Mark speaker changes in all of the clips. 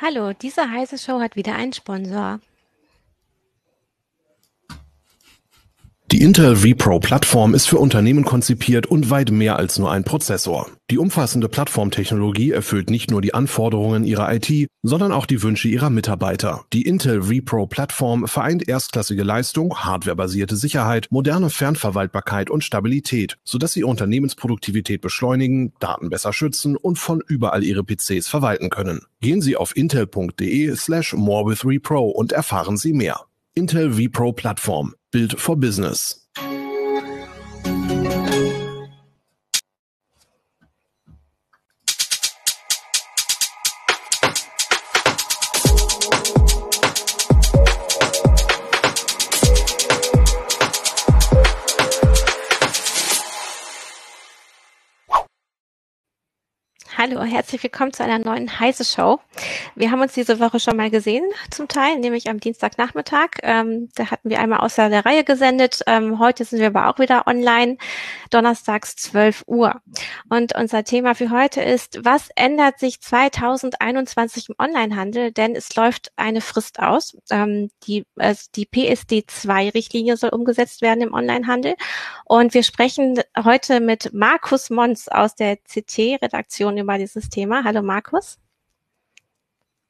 Speaker 1: Hallo, diese heiße Show hat wieder einen Sponsor.
Speaker 2: Die Intel vPro-Plattform ist für Unternehmen konzipiert und weit mehr als nur ein Prozessor. Die umfassende Plattformtechnologie erfüllt nicht nur die Anforderungen ihrer IT, sondern auch die Wünsche ihrer Mitarbeiter. Die Intel vPro-Plattform vereint erstklassige Leistung, hardwarebasierte Sicherheit, moderne Fernverwaltbarkeit und Stabilität, sodass sie Unternehmensproduktivität beschleunigen, Daten besser schützen und von überall ihre PCs verwalten können. Gehen Sie auf intel.de slash morewith und erfahren Sie mehr. Intel vPro Plattform. Built for Business.
Speaker 1: Hallo, herzlich willkommen zu einer neuen heiße Show. Wir haben uns diese Woche schon mal gesehen, zum Teil, nämlich am Dienstagnachmittag. Ähm, da hatten wir einmal außer der Reihe gesendet. Ähm, heute sind wir aber auch wieder online, donnerstags 12 Uhr. Und unser Thema für heute ist, was ändert sich 2021 im Onlinehandel? Denn es läuft eine Frist aus. Ähm, die, also die PSD2-Richtlinie soll umgesetzt werden im Onlinehandel. Und wir sprechen heute mit Markus Mons aus der CT-Redaktion über dieses Thema. Hallo Markus.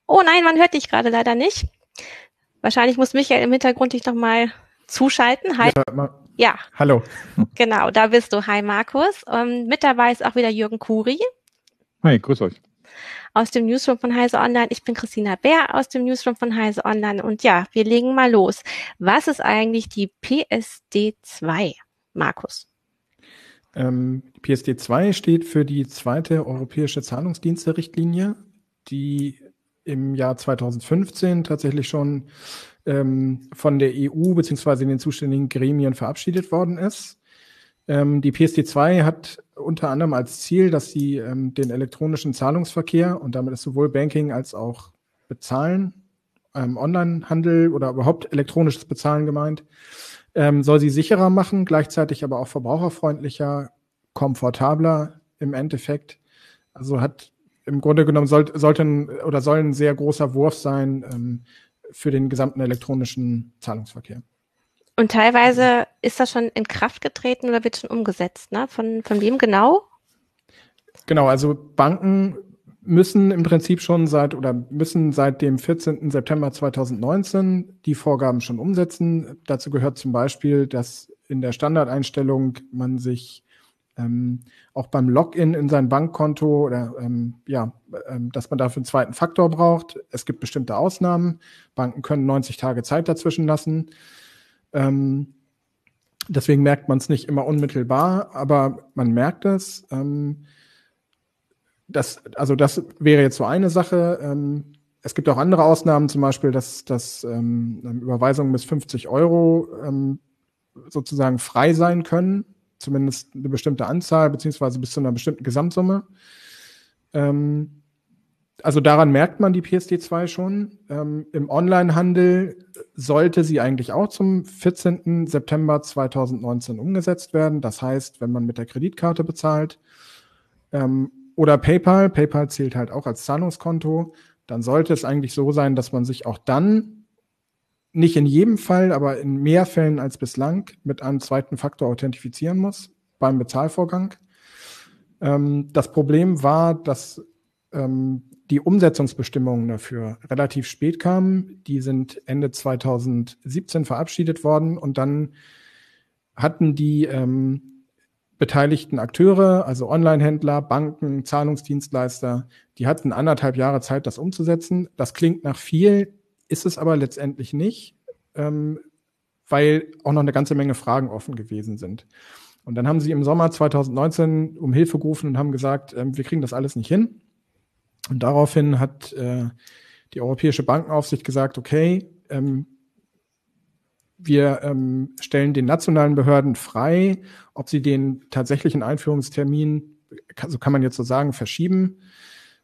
Speaker 1: Oh nein, man hört dich gerade leider nicht. Wahrscheinlich muss Michael im Hintergrund dich nochmal zuschalten. Hi.
Speaker 3: Ja, ja. Hallo.
Speaker 1: Genau, da bist du. Hi Markus. Und mit dabei ist auch wieder Jürgen Kuri.
Speaker 3: Hi, grüß euch.
Speaker 1: Aus dem Newsroom von Heise Online. Ich bin Christina Bär aus dem Newsroom von Heise Online. Und ja, wir legen mal los. Was ist eigentlich die PSD 2, Markus?
Speaker 3: Ähm, PSD 2 steht für die zweite europäische Zahlungsdienste-Richtlinie, die im Jahr 2015 tatsächlich schon ähm, von der EU beziehungsweise den zuständigen Gremien verabschiedet worden ist. Ähm, die PSD2 hat unter anderem als Ziel, dass sie ähm, den elektronischen Zahlungsverkehr und damit ist sowohl Banking als auch Bezahlen, ähm, Onlinehandel oder überhaupt elektronisches Bezahlen gemeint, ähm, soll sie sicherer machen, gleichzeitig aber auch verbraucherfreundlicher, komfortabler im Endeffekt. Also hat im Grunde genommen soll, sollten oder soll ein sehr großer Wurf sein ähm, für den gesamten elektronischen Zahlungsverkehr.
Speaker 1: Und teilweise ist das schon in Kraft getreten oder wird schon umgesetzt, ne? Von, von wem genau?
Speaker 3: Genau, also Banken müssen im Prinzip schon seit oder müssen seit dem 14. September 2019 die Vorgaben schon umsetzen. Dazu gehört zum Beispiel, dass in der Standardeinstellung man sich ähm, auch beim Login in sein Bankkonto oder ähm, ja, ähm, dass man dafür einen zweiten Faktor braucht. Es gibt bestimmte Ausnahmen. Banken können 90 Tage Zeit dazwischen lassen. Ähm, deswegen merkt man es nicht immer unmittelbar, aber man merkt es. Ähm, das, also das wäre jetzt so eine Sache. Ähm, es gibt auch andere Ausnahmen, zum Beispiel, dass, dass ähm, Überweisungen bis 50 Euro ähm, sozusagen frei sein können zumindest eine bestimmte Anzahl, beziehungsweise bis zu einer bestimmten Gesamtsumme. Ähm, also daran merkt man die PSD2 schon. Ähm, Im Onlinehandel sollte sie eigentlich auch zum 14. September 2019 umgesetzt werden. Das heißt, wenn man mit der Kreditkarte bezahlt ähm, oder PayPal, PayPal zählt halt auch als Zahlungskonto, dann sollte es eigentlich so sein, dass man sich auch dann nicht in jedem Fall, aber in mehr Fällen als bislang mit einem zweiten Faktor authentifizieren muss beim Bezahlvorgang. Ähm, das Problem war, dass ähm, die Umsetzungsbestimmungen dafür relativ spät kamen. Die sind Ende 2017 verabschiedet worden und dann hatten die ähm, beteiligten Akteure, also Onlinehändler, Banken, Zahlungsdienstleister, die hatten anderthalb Jahre Zeit, das umzusetzen. Das klingt nach viel, ist es aber letztendlich nicht, ähm, weil auch noch eine ganze Menge Fragen offen gewesen sind. Und dann haben sie im Sommer 2019 um Hilfe gerufen und haben gesagt, ähm, wir kriegen das alles nicht hin. Und daraufhin hat äh, die Europäische Bankenaufsicht gesagt, okay, ähm, wir ähm, stellen den nationalen Behörden frei, ob sie den tatsächlichen Einführungstermin, so kann man jetzt so sagen, verschieben.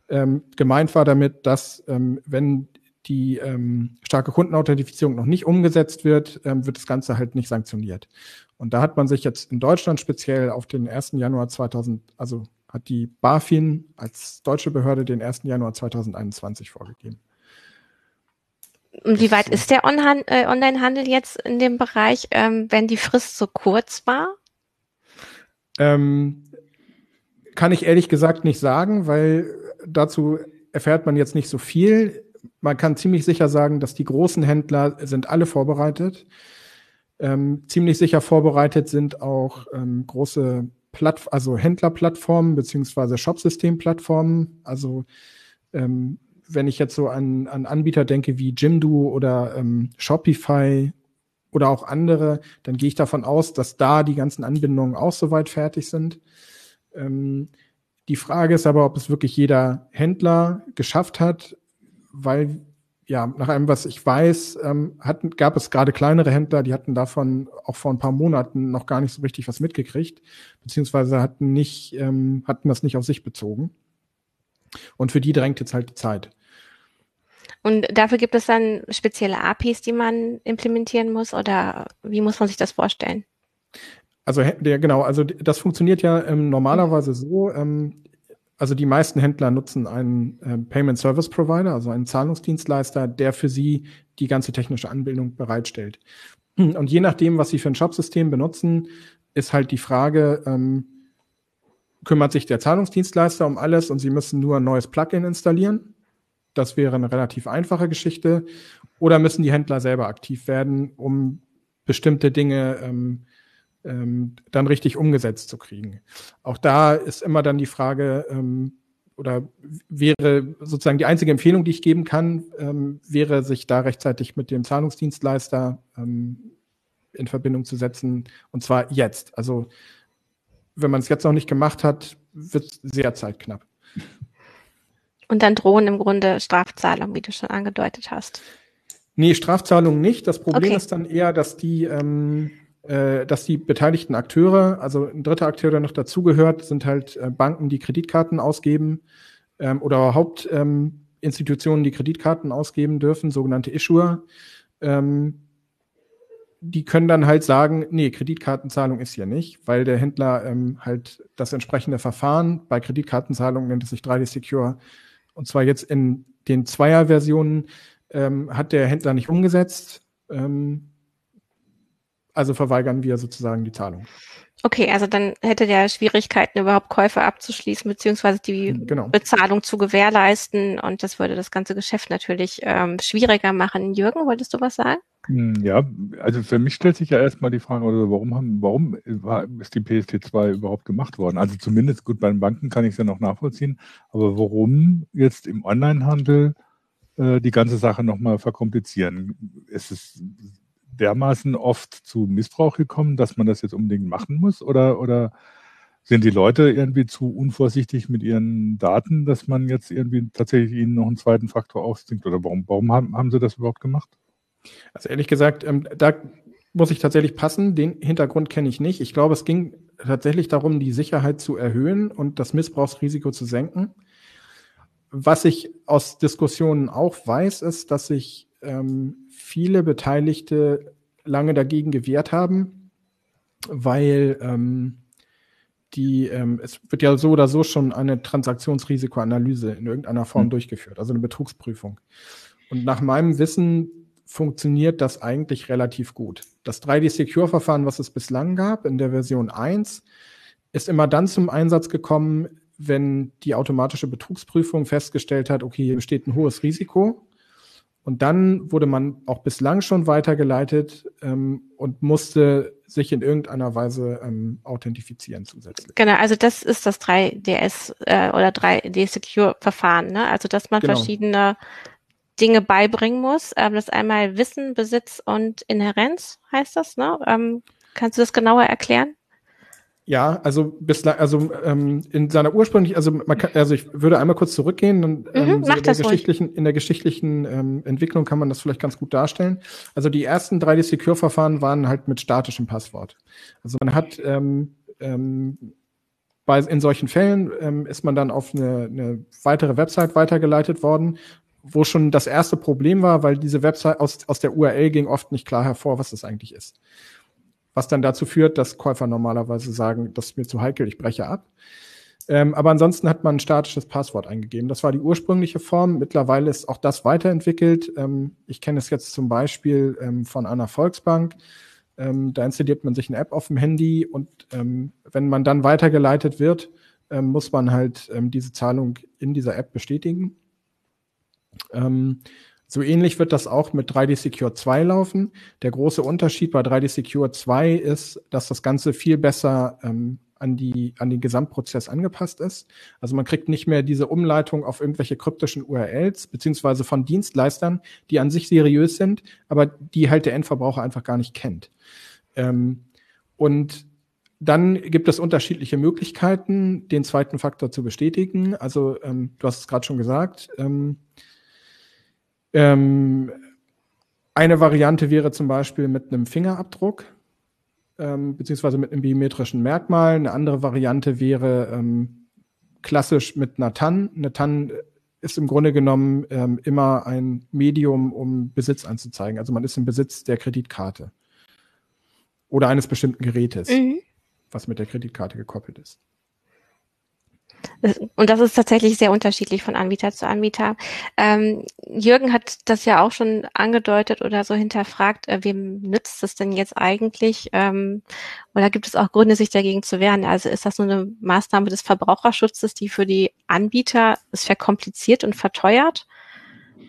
Speaker 3: Ähm, gemeint war damit, dass ähm, wenn die ähm, starke Kundenauthentifizierung noch nicht umgesetzt wird, ähm, wird das Ganze halt nicht sanktioniert. Und da hat man sich jetzt in Deutschland speziell auf den 1. Januar 2000, also hat die BaFin als deutsche Behörde den 1. Januar 2021 vorgegeben.
Speaker 1: Wie weit ist der äh, Online-Handel jetzt in dem Bereich, ähm, wenn die Frist so kurz war?
Speaker 3: Ähm, kann ich ehrlich gesagt nicht sagen, weil dazu erfährt man jetzt nicht so viel. Man kann ziemlich sicher sagen, dass die großen Händler sind alle vorbereitet. Ähm, ziemlich sicher vorbereitet sind auch ähm, große Platt also Händlerplattformen beziehungsweise Shopsystemplattformen. Also ähm, wenn ich jetzt so an, an Anbieter denke wie Jimdo oder ähm, Shopify oder auch andere, dann gehe ich davon aus, dass da die ganzen Anbindungen auch soweit fertig sind. Ähm, die Frage ist aber, ob es wirklich jeder Händler geschafft hat, weil ja, nach allem, was ich weiß, ähm, hatten, gab es gerade kleinere Händler, die hatten davon auch vor ein paar Monaten noch gar nicht so richtig was mitgekriegt, beziehungsweise hatten nicht, ähm, hatten das nicht auf sich bezogen. Und für die drängt jetzt halt die Zeit.
Speaker 1: Und dafür gibt es dann spezielle APIs, die man implementieren muss oder wie muss man sich das vorstellen?
Speaker 3: Also der genau, also das funktioniert ja ähm, normalerweise so. Ähm, also die meisten Händler nutzen einen äh, Payment Service Provider, also einen Zahlungsdienstleister, der für sie die ganze technische Anbindung bereitstellt. Und je nachdem, was sie für ein Shopsystem benutzen, ist halt die Frage, ähm, kümmert sich der Zahlungsdienstleister um alles und sie müssen nur ein neues Plugin installieren das wäre eine relativ einfache Geschichte. Oder müssen die Händler selber aktiv werden, um bestimmte Dinge ähm, ähm, dann richtig umgesetzt zu kriegen. Auch da ist immer dann die Frage, ähm, oder wäre sozusagen die einzige Empfehlung, die ich geben kann, ähm, wäre, sich da rechtzeitig mit dem Zahlungsdienstleister ähm, in Verbindung zu setzen. Und zwar jetzt. Also wenn man es jetzt noch nicht gemacht hat, wird es sehr zeitknapp.
Speaker 1: Und dann drohen im Grunde Strafzahlungen, wie du schon angedeutet hast.
Speaker 3: Nee, Strafzahlungen nicht. Das Problem okay. ist dann eher, dass die, ähm, äh, dass die beteiligten Akteure, also ein dritter Akteur, der noch dazugehört, sind halt äh, Banken, die Kreditkarten ausgeben ähm, oder Hauptinstitutionen, ähm, die Kreditkarten ausgeben dürfen, sogenannte Issuer. Ähm, die können dann halt sagen, nee, Kreditkartenzahlung ist hier nicht, weil der Händler ähm, halt das entsprechende Verfahren bei Kreditkartenzahlung nennt es sich 3D Secure und zwar jetzt in den Zweier-Versionen, ähm, hat der Händler nicht umgesetzt. Ähm, also verweigern wir sozusagen die Zahlung.
Speaker 1: Okay, also dann hätte der Schwierigkeiten, überhaupt Käufe abzuschließen, beziehungsweise die genau. Bezahlung zu gewährleisten. Und das würde das ganze Geschäft natürlich ähm, schwieriger machen. Jürgen, wolltest du was sagen?
Speaker 4: Hm, ja, also für mich stellt sich ja erstmal die Frage, oder warum haben, warum war, ist die PST2 überhaupt gemacht worden? Also zumindest gut bei den Banken kann ich es ja noch nachvollziehen, aber warum jetzt im Onlinehandel äh, die ganze Sache nochmal verkomplizieren? Ist es dermaßen oft zu Missbrauch gekommen, dass man das jetzt unbedingt machen muss? Oder, oder sind die Leute irgendwie zu unvorsichtig mit ihren Daten, dass man jetzt irgendwie tatsächlich ihnen noch einen zweiten Faktor aufzwingt? Oder warum, warum haben, haben sie das überhaupt gemacht?
Speaker 3: Also ehrlich gesagt, ähm, da muss ich tatsächlich passen. Den Hintergrund kenne ich nicht. Ich glaube, es ging tatsächlich darum, die Sicherheit zu erhöhen und das Missbrauchsrisiko zu senken. Was ich aus Diskussionen auch weiß, ist, dass sich ähm, viele Beteiligte lange dagegen gewehrt haben, weil ähm, die, ähm, es wird ja so oder so schon eine Transaktionsrisikoanalyse in irgendeiner Form mhm. durchgeführt, also eine Betrugsprüfung. Und nach meinem Wissen funktioniert das eigentlich relativ gut. Das 3D-Secure-Verfahren, was es bislang gab in der Version 1, ist immer dann zum Einsatz gekommen, wenn die automatische Betrugsprüfung festgestellt hat, okay, hier besteht ein hohes Risiko. Und dann wurde man auch bislang schon weitergeleitet ähm, und musste sich in irgendeiner Weise ähm, authentifizieren zusätzlich.
Speaker 1: Genau, also das ist das 3DS äh, oder 3D-Secure-Verfahren, ne? Also dass man genau. verschiedene Dinge beibringen muss. Ähm, das einmal Wissen, Besitz und Inherenz heißt das. Ne? Ähm, kannst du das genauer erklären?
Speaker 3: Ja, also bislang, also ähm, in seiner ursprünglichen, also man kann, also ich würde einmal kurz zurückgehen und ähm, mhm, so in, der geschichtlichen, in der geschichtlichen ähm, Entwicklung kann man das vielleicht ganz gut darstellen. Also die ersten 3D-Secure-Verfahren waren halt mit statischem Passwort. Also man hat ähm, ähm, bei, in solchen Fällen ähm, ist man dann auf eine, eine weitere Website weitergeleitet worden, wo schon das erste Problem war, weil diese Website aus, aus der URL ging oft nicht klar hervor, was das eigentlich ist. Was dann dazu führt, dass Käufer normalerweise sagen, das ist mir zu heikel, ich breche ab. Ähm, aber ansonsten hat man ein statisches Passwort eingegeben. Das war die ursprüngliche Form. Mittlerweile ist auch das weiterentwickelt. Ähm, ich kenne es jetzt zum Beispiel ähm, von einer Volksbank. Ähm, da installiert man sich eine App auf dem Handy und ähm, wenn man dann weitergeleitet wird, ähm, muss man halt diese Zahlung in dieser App bestätigen. So ähnlich wird das auch mit 3D Secure 2 laufen. Der große Unterschied bei 3D Secure 2 ist, dass das Ganze viel besser an, die, an den Gesamtprozess angepasst ist. Also man kriegt nicht mehr diese Umleitung auf irgendwelche kryptischen URLs, beziehungsweise von Dienstleistern, die an sich seriös sind, aber die halt der Endverbraucher einfach gar nicht kennt. Ähm, und dann gibt es unterschiedliche Möglichkeiten, den zweiten Faktor zu bestätigen. Also ähm, du hast es gerade schon gesagt. Ähm, ähm, eine Variante wäre zum Beispiel mit einem Fingerabdruck ähm, beziehungsweise mit einem biometrischen Merkmal. Eine andere Variante wäre ähm, klassisch mit einer TAN. Eine TAN ist im Grunde genommen ähm, immer ein Medium, um Besitz anzuzeigen. Also man ist im Besitz der Kreditkarte oder eines bestimmten Gerätes, mhm. was mit der Kreditkarte gekoppelt ist.
Speaker 1: Und das ist tatsächlich sehr unterschiedlich von Anbieter zu Anbieter. Ähm, Jürgen hat das ja auch schon angedeutet oder so hinterfragt, äh, wem nützt es denn jetzt eigentlich? Ähm, oder gibt es auch Gründe, sich dagegen zu wehren? Also ist das nur eine Maßnahme des Verbraucherschutzes, die für die Anbieter es verkompliziert und verteuert?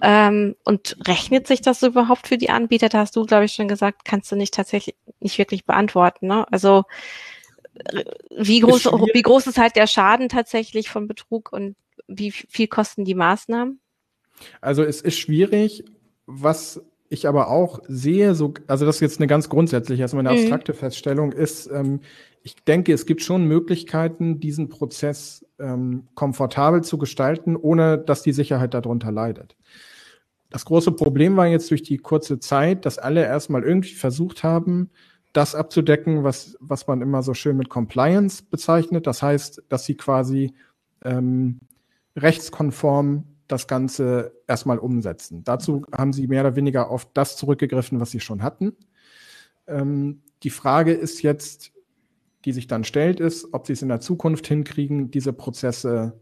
Speaker 1: Ähm, und rechnet sich das überhaupt für die Anbieter? Da hast du, glaube ich, schon gesagt, kannst du nicht tatsächlich nicht wirklich beantworten. Ne? Also wie groß, wie groß ist halt der Schaden tatsächlich von Betrug und wie viel kosten die Maßnahmen?
Speaker 3: Also es ist schwierig, was ich aber auch sehe, so, also das ist jetzt eine ganz grundsätzliche, erstmal eine mhm. abstrakte mhm. Feststellung, ist, ähm, ich denke, es gibt schon Möglichkeiten, diesen Prozess ähm, komfortabel zu gestalten, ohne dass die Sicherheit darunter leidet. Das große Problem war jetzt durch die kurze Zeit, dass alle erstmal irgendwie versucht haben, das abzudecken, was, was man immer so schön mit Compliance bezeichnet. Das heißt, dass sie quasi ähm, rechtskonform das Ganze erstmal umsetzen. Dazu haben sie mehr oder weniger auf das zurückgegriffen, was sie schon hatten. Ähm, die Frage ist jetzt, die sich dann stellt, ist, ob sie es in der Zukunft hinkriegen, diese Prozesse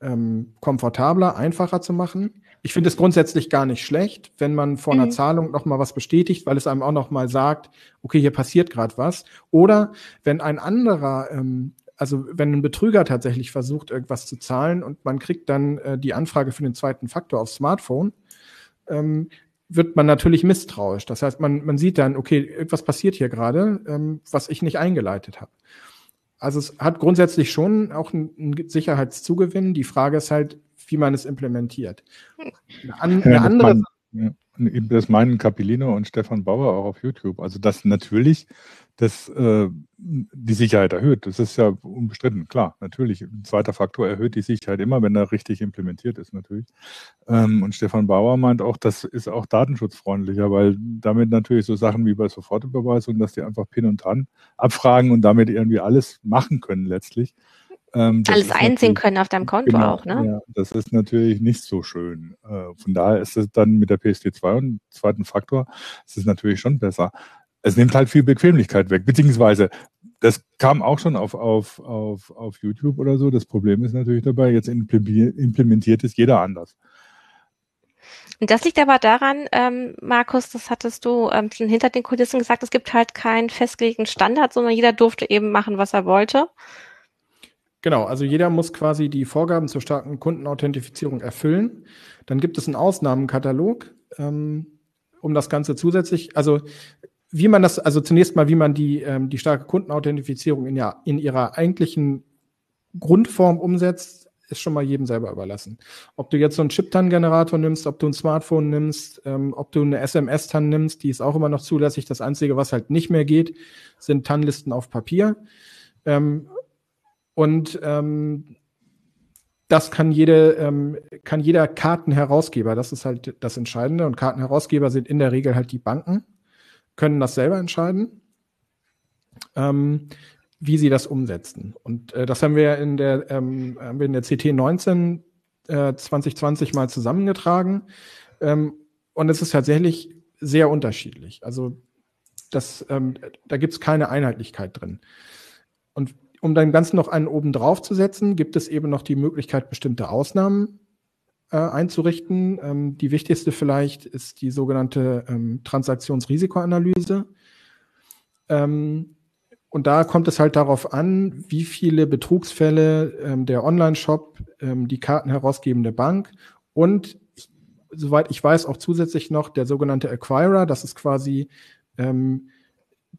Speaker 3: ähm, komfortabler, einfacher zu machen. Ich finde es grundsätzlich gar nicht schlecht, wenn man vor mhm. einer Zahlung noch mal was bestätigt, weil es einem auch noch mal sagt, okay, hier passiert gerade was. Oder wenn ein anderer, ähm, also wenn ein Betrüger tatsächlich versucht, irgendwas zu zahlen und man kriegt dann äh, die Anfrage für den zweiten Faktor aufs Smartphone, ähm, wird man natürlich misstrauisch. Das heißt, man, man sieht dann, okay, irgendwas passiert hier gerade, ähm, was ich nicht eingeleitet habe. Also es hat grundsätzlich schon auch einen Sicherheitszugewinn. Die Frage ist halt, wie man es implementiert.
Speaker 4: Eine, eine andere. Man, das meinen Capellino und Stefan Bauer auch auf YouTube. Also das natürlich das äh, die Sicherheit erhöht. Das ist ja unbestritten, klar, natürlich. Ein zweiter Faktor erhöht die Sicherheit immer, wenn er richtig implementiert ist, natürlich. Ähm, und Stefan Bauer meint auch, das ist auch datenschutzfreundlicher, weil damit natürlich so Sachen wie bei Sofortüberweisung, dass die einfach Pin und TAN abfragen und damit irgendwie alles machen können letztlich.
Speaker 1: Ähm, alles einsehen können auf deinem Konto genau, auch, ne?
Speaker 4: Ja, das ist natürlich nicht so schön. Äh, von daher ist es dann mit der PSD2 und zweiten Faktor, ist es natürlich schon besser es nimmt halt viel Bequemlichkeit weg, beziehungsweise das kam auch schon auf, auf, auf, auf YouTube oder so. Das Problem ist natürlich dabei, jetzt implementiert es jeder anders.
Speaker 1: Und das liegt aber daran, ähm, Markus, das hattest du ähm, schon hinter den Kulissen gesagt, es gibt halt keinen festgelegten Standard, sondern jeder durfte eben machen, was er wollte.
Speaker 3: Genau, also jeder muss quasi die Vorgaben zur starken Kundenauthentifizierung erfüllen. Dann gibt es einen Ausnahmenkatalog, ähm, um das Ganze zusätzlich, also wie man das, also zunächst mal, wie man die, ähm, die starke Kundenauthentifizierung in, ja, in ihrer eigentlichen Grundform umsetzt, ist schon mal jedem selber überlassen. Ob du jetzt so einen Chip-TAN-Generator nimmst, ob du ein Smartphone nimmst, ähm, ob du eine SMS-TAN nimmst, die ist auch immer noch zulässig. Das Einzige, was halt nicht mehr geht, sind TAN-Listen auf Papier. Ähm, und ähm, das kann jede, ähm, kann jeder Kartenherausgeber, das ist halt das Entscheidende. Und Kartenherausgeber sind in der Regel halt die Banken können das selber entscheiden, ähm, wie sie das umsetzen. Und äh, das haben wir in der, ähm, in der CT 19 äh, 2020 mal zusammengetragen. Ähm, und es ist tatsächlich sehr unterschiedlich. Also das, ähm, da gibt es keine Einheitlichkeit drin. Und um dem Ganzen noch einen oben drauf zu setzen, gibt es eben noch die Möglichkeit, bestimmte Ausnahmen äh, einzurichten. Ähm, die wichtigste vielleicht ist die sogenannte ähm, Transaktionsrisikoanalyse. Ähm, und da kommt es halt darauf an, wie viele Betrugsfälle ähm, der Online-Shop, ähm, die Karten herausgebende Bank und soweit ich weiß, auch zusätzlich noch der sogenannte Acquirer. Das ist quasi ähm,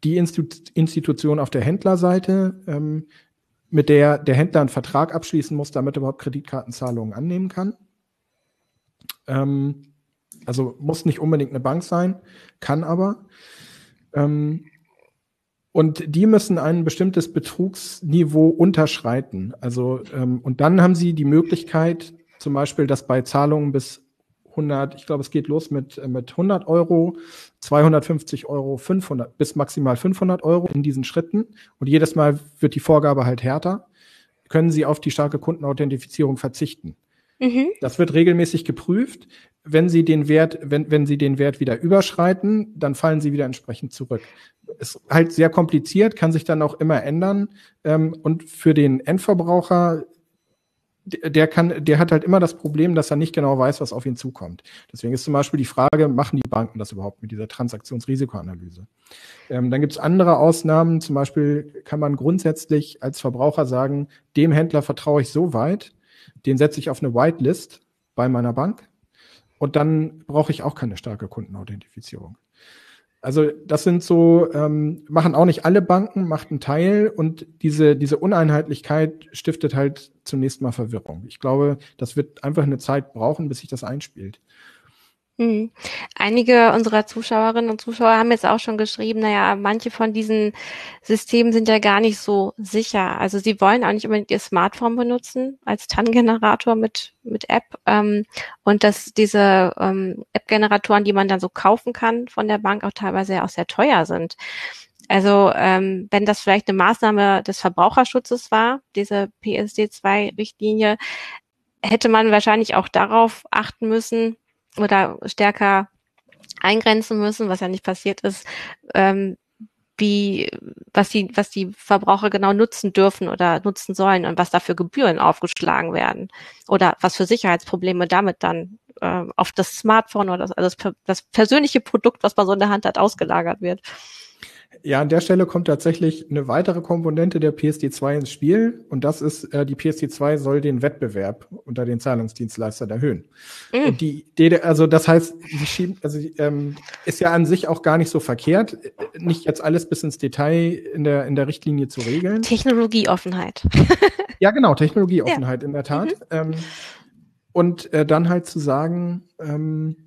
Speaker 3: die Institu Institution auf der Händlerseite, mit der der Händler einen Vertrag abschließen muss, damit er überhaupt Kreditkartenzahlungen annehmen kann. Ähm, also muss nicht unbedingt eine Bank sein, kann aber. Ähm, und die müssen ein bestimmtes Betrugsniveau unterschreiten. Also, ähm, und dann haben sie die Möglichkeit, zum Beispiel, dass bei Zahlungen bis 100, ich glaube, es geht los mit, äh, mit 100 Euro, 250 Euro, 500, bis maximal 500 Euro in diesen Schritten. Und jedes Mal wird die Vorgabe halt härter. Können Sie auf die starke Kundenauthentifizierung verzichten? Mhm. Das wird regelmäßig geprüft. Wenn Sie den Wert, wenn, wenn Sie den Wert wieder überschreiten, dann fallen Sie wieder entsprechend zurück. Ist halt sehr kompliziert, kann sich dann auch immer ändern. Ähm, und für den Endverbraucher der kann, der hat halt immer das Problem, dass er nicht genau weiß, was auf ihn zukommt. Deswegen ist zum Beispiel die Frage, machen die Banken das überhaupt mit dieser Transaktionsrisikoanalyse? Ähm, dann gibt es andere Ausnahmen, zum Beispiel kann man grundsätzlich als Verbraucher sagen, dem Händler vertraue ich so weit, den setze ich auf eine Whitelist bei meiner Bank und dann brauche ich auch keine starke Kundenauthentifizierung. Also das sind so, ähm, machen auch nicht alle Banken, macht einen Teil und diese, diese Uneinheitlichkeit stiftet halt zunächst mal Verwirrung. Ich glaube, das wird einfach eine Zeit brauchen, bis sich das einspielt.
Speaker 1: Mhm. Einige unserer Zuschauerinnen und Zuschauer haben jetzt auch schon geschrieben, naja, manche von diesen Systemen sind ja gar nicht so sicher. Also sie wollen auch nicht unbedingt ihr Smartphone benutzen als TAN-Generator mit, mit App. Ähm, und dass diese ähm, App-Generatoren, die man dann so kaufen kann von der Bank, auch teilweise ja auch sehr teuer sind. Also ähm, wenn das vielleicht eine Maßnahme des Verbraucherschutzes war, diese PSD2-Richtlinie, hätte man wahrscheinlich auch darauf achten müssen, oder stärker eingrenzen müssen, was ja nicht passiert ist, ähm, wie, was die, was die Verbraucher genau nutzen dürfen oder nutzen sollen und was da für Gebühren aufgeschlagen werden oder was für Sicherheitsprobleme damit dann äh, auf das Smartphone oder das, also das, das persönliche Produkt, was man so in der Hand hat, ausgelagert wird.
Speaker 3: Ja, an der Stelle kommt tatsächlich eine weitere Komponente der PSD2 ins Spiel und das ist, äh, die PSD2 soll den Wettbewerb unter den Zahlungsdienstleistern erhöhen. Mhm. Und die Idee, also das heißt, sie schieben, also ähm, ist ja an sich auch gar nicht so verkehrt, nicht jetzt alles bis ins Detail in der in der Richtlinie zu regeln.
Speaker 1: Technologieoffenheit.
Speaker 3: ja, genau, Technologieoffenheit ja. in der Tat. Mhm. Ähm, und äh, dann halt zu sagen, ähm,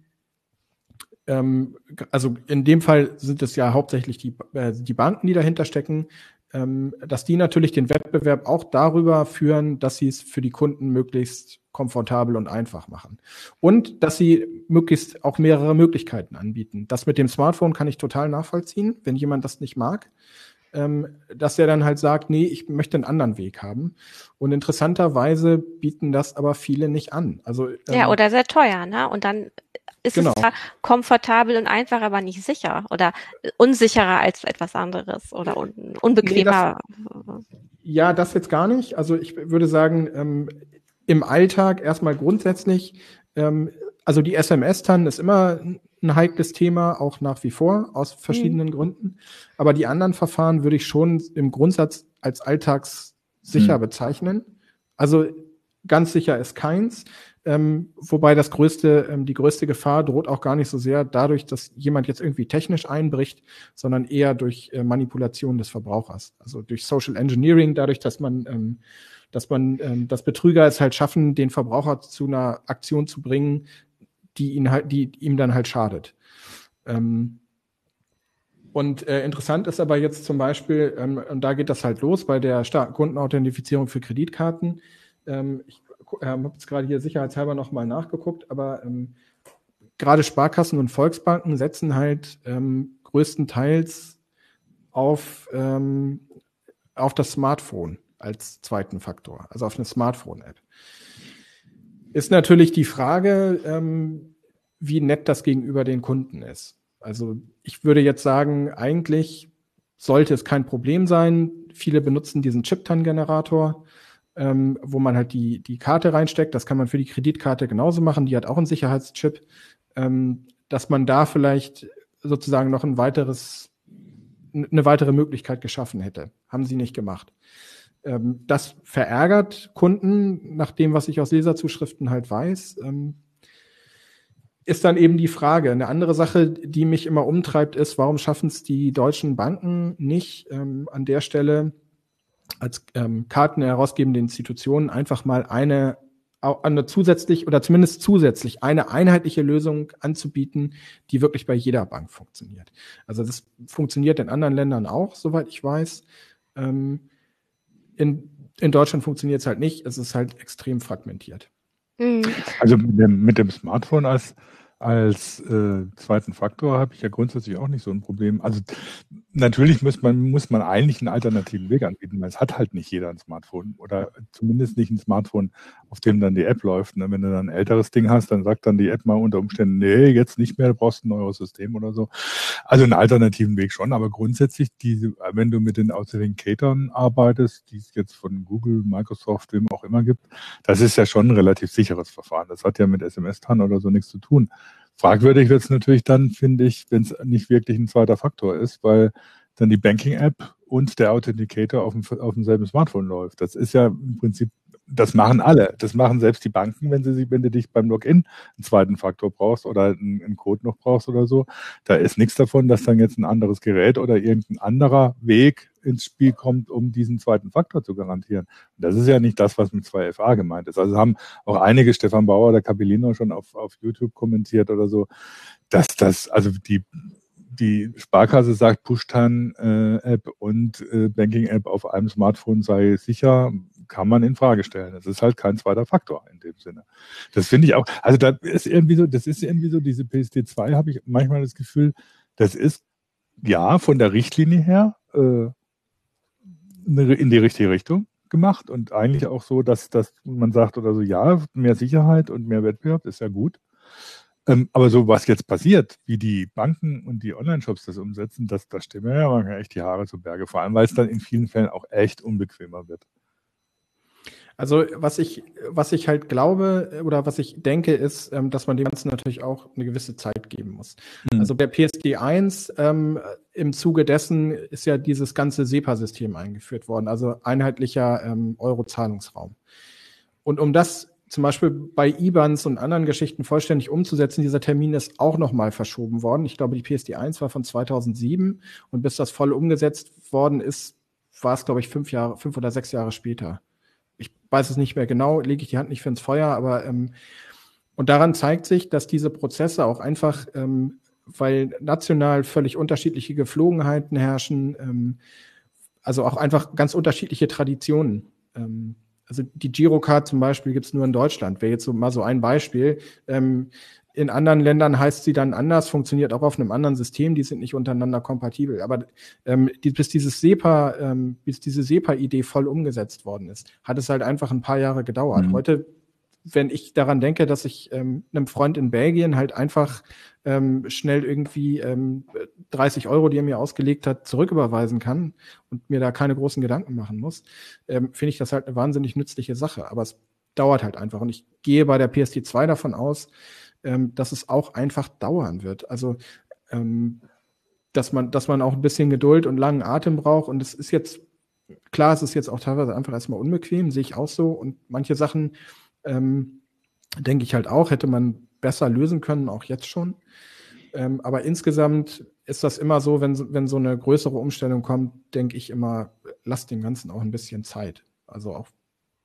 Speaker 3: ähm, also in dem Fall sind es ja hauptsächlich die, äh, die Banken, die dahinter stecken, ähm, dass die natürlich den Wettbewerb auch darüber führen, dass sie es für die Kunden möglichst komfortabel und einfach machen. Und dass sie möglichst auch mehrere Möglichkeiten anbieten. Das mit dem Smartphone kann ich total nachvollziehen, wenn jemand das nicht mag. Ähm, dass er dann halt sagt, nee, ich möchte einen anderen Weg haben. Und interessanterweise bieten das aber viele nicht an. Also
Speaker 1: ähm, ja, oder sehr teuer, ne? Und dann ist genau. es zwar komfortabel und einfach, aber nicht sicher oder unsicherer als etwas anderes oder un unbequemer.
Speaker 3: Nee, das, ja, das jetzt gar nicht. Also ich würde sagen, ähm, im Alltag erstmal grundsätzlich, ähm, also die SMS-TAN ist immer ein heikles Thema, auch nach wie vor, aus verschiedenen mhm. Gründen. Aber die anderen Verfahren würde ich schon im Grundsatz als alltagssicher mhm. bezeichnen. Also ganz sicher ist keins. Ähm, wobei das größte, ähm, die größte Gefahr droht auch gar nicht so sehr dadurch, dass jemand jetzt irgendwie technisch einbricht, sondern eher durch äh, Manipulation des Verbrauchers. Also durch Social Engineering, dadurch, dass man, ähm, dass man, ähm, dass Betrüger es halt schaffen, den Verbraucher zu einer Aktion zu bringen, die ihn halt, die ihm dann halt schadet. Ähm, und äh, interessant ist aber jetzt zum Beispiel, ähm, und da geht das halt los bei der starken Kundenauthentifizierung für Kreditkarten. Ähm, ich äh, habe jetzt gerade hier sicherheitshalber nochmal nachgeguckt, aber ähm, gerade Sparkassen und Volksbanken setzen halt ähm, größtenteils auf, ähm, auf das Smartphone als zweiten Faktor, also auf eine Smartphone-App. Ist natürlich die Frage, ähm, wie nett das gegenüber den Kunden ist. Also ich würde jetzt sagen, eigentlich sollte es kein Problem sein. Viele benutzen diesen Chip-TAN-Generator, ähm, wo man halt die, die Karte reinsteckt. Das kann man für die Kreditkarte genauso machen. Die hat auch einen Sicherheitschip. Ähm, dass man da vielleicht sozusagen noch ein weiteres, eine weitere Möglichkeit geschaffen hätte. Haben sie nicht gemacht. Ähm, das verärgert Kunden, nach dem, was ich aus Leserzuschriften halt weiß. Ähm, ist dann eben die Frage. Eine andere Sache, die mich immer umtreibt, ist, warum schaffen es die deutschen Banken nicht ähm, an der Stelle als ähm, Karten herausgebende Institutionen einfach mal eine eine zusätzlich oder zumindest zusätzlich eine einheitliche Lösung anzubieten, die wirklich bei jeder Bank funktioniert. Also das funktioniert in anderen Ländern auch, soweit ich weiß. Ähm, in, in Deutschland funktioniert es halt nicht. Es ist halt extrem fragmentiert.
Speaker 4: Mhm. Also mit dem, mit dem Smartphone als als äh, zweiten Faktor habe ich ja grundsätzlich auch nicht so ein Problem. Also natürlich muss man, muss man eigentlich einen alternativen Weg anbieten, weil es hat halt nicht jeder ein Smartphone oder zumindest nicht ein Smartphone, auf dem dann die App läuft. Ne? Wenn du dann ein älteres Ding hast, dann sagt dann die App mal unter Umständen, nee, jetzt nicht mehr, du brauchst ein neues System oder so. Also einen alternativen Weg schon, aber grundsätzlich, diese, wenn du mit den Authenticatoren arbeitest, die es jetzt von Google, Microsoft, wem auch immer gibt, das ist ja schon ein relativ sicheres Verfahren. Das hat ja mit SMS-TAN oder so nichts zu tun. Fragwürdig wird es natürlich dann, finde ich, wenn es nicht wirklich ein zweiter Faktor ist, weil dann die Banking-App und der Authenticator auf, dem, auf demselben Smartphone läuft. Das ist ja im Prinzip, das machen alle. Das machen selbst die Banken, wenn sie, wenn du dich beim Login einen zweiten Faktor brauchst oder einen, einen Code noch brauchst oder so. Da ist nichts davon, dass dann jetzt ein anderes Gerät oder irgendein anderer Weg ins Spiel kommt, um diesen zweiten Faktor zu garantieren. Und das ist ja nicht das, was mit 2FA gemeint ist. Also haben auch einige, Stefan Bauer, der Capellino, schon auf, auf YouTube kommentiert oder so, dass das, also die, die Sparkasse sagt, Push-Tan-App äh, und äh, Banking-App auf einem Smartphone sei sicher, kann man in Frage stellen. Das ist halt kein zweiter Faktor in dem Sinne. Das finde ich auch, also da ist irgendwie so, das ist irgendwie so, diese PSD2 habe ich manchmal das Gefühl, das ist ja von der Richtlinie her äh, in die richtige Richtung gemacht und eigentlich auch so, dass, dass man sagt oder so, ja, mehr Sicherheit und mehr Wettbewerb ist ja gut. Ähm, aber so was jetzt passiert, wie die Banken und die Online-Shops das umsetzen, das, das stimmt ja manchmal echt die Haare zu Berge, vor allem weil es dann in vielen Fällen auch echt unbequemer wird.
Speaker 3: Also was ich, was ich halt glaube oder was ich denke, ist, ähm, dass man dem Ganzen natürlich auch eine gewisse Zeit geben muss. Mhm. Also bei PSD 1 ähm, im Zuge dessen ist ja dieses ganze SEPA-System eingeführt worden, also einheitlicher ähm, Euro-Zahlungsraum. Und um das zum Beispiel bei IBANs und anderen Geschichten vollständig umzusetzen, dieser Termin ist auch nochmal verschoben worden. Ich glaube, die PSD 1 war von 2007 und bis das voll umgesetzt worden ist, war es, glaube ich, fünf Jahre, fünf oder sechs Jahre später ich weiß es nicht mehr genau, lege ich die Hand nicht für ins Feuer, aber ähm, und daran zeigt sich, dass diese Prozesse auch einfach, ähm, weil national völlig unterschiedliche Geflogenheiten herrschen, ähm, also auch einfach ganz unterschiedliche Traditionen. Ähm, also die Girocard zum Beispiel gibt es nur in Deutschland. Wäre jetzt so mal so ein Beispiel. Ähm, in anderen Ländern heißt sie dann anders, funktioniert auch auf einem anderen System, die sind nicht untereinander kompatibel. Aber ähm, die, bis dieses SEPA, ähm, bis diese SEPA-Idee voll umgesetzt worden ist, hat es halt einfach ein paar Jahre gedauert. Mhm. Heute, wenn ich daran denke, dass ich ähm, einem Freund in Belgien halt einfach ähm, schnell irgendwie ähm, 30 Euro, die er mir ausgelegt hat, zurücküberweisen kann und mir da keine großen Gedanken machen muss, ähm, finde ich das halt eine wahnsinnig nützliche Sache. Aber es dauert halt einfach. Und ich gehe bei der PSD2 davon aus, ähm, dass es auch einfach dauern wird. Also ähm, dass man, dass man auch ein bisschen Geduld und langen Atem braucht. Und es ist jetzt, klar, es ist jetzt auch teilweise einfach erstmal unbequem, sehe ich auch so. Und manche Sachen, ähm, denke ich halt auch, hätte man besser lösen können, auch jetzt schon. Ähm, aber insgesamt ist das immer so, wenn, wenn so eine größere Umstellung kommt, denke ich immer, lasst dem Ganzen auch ein bisschen Zeit. Also auch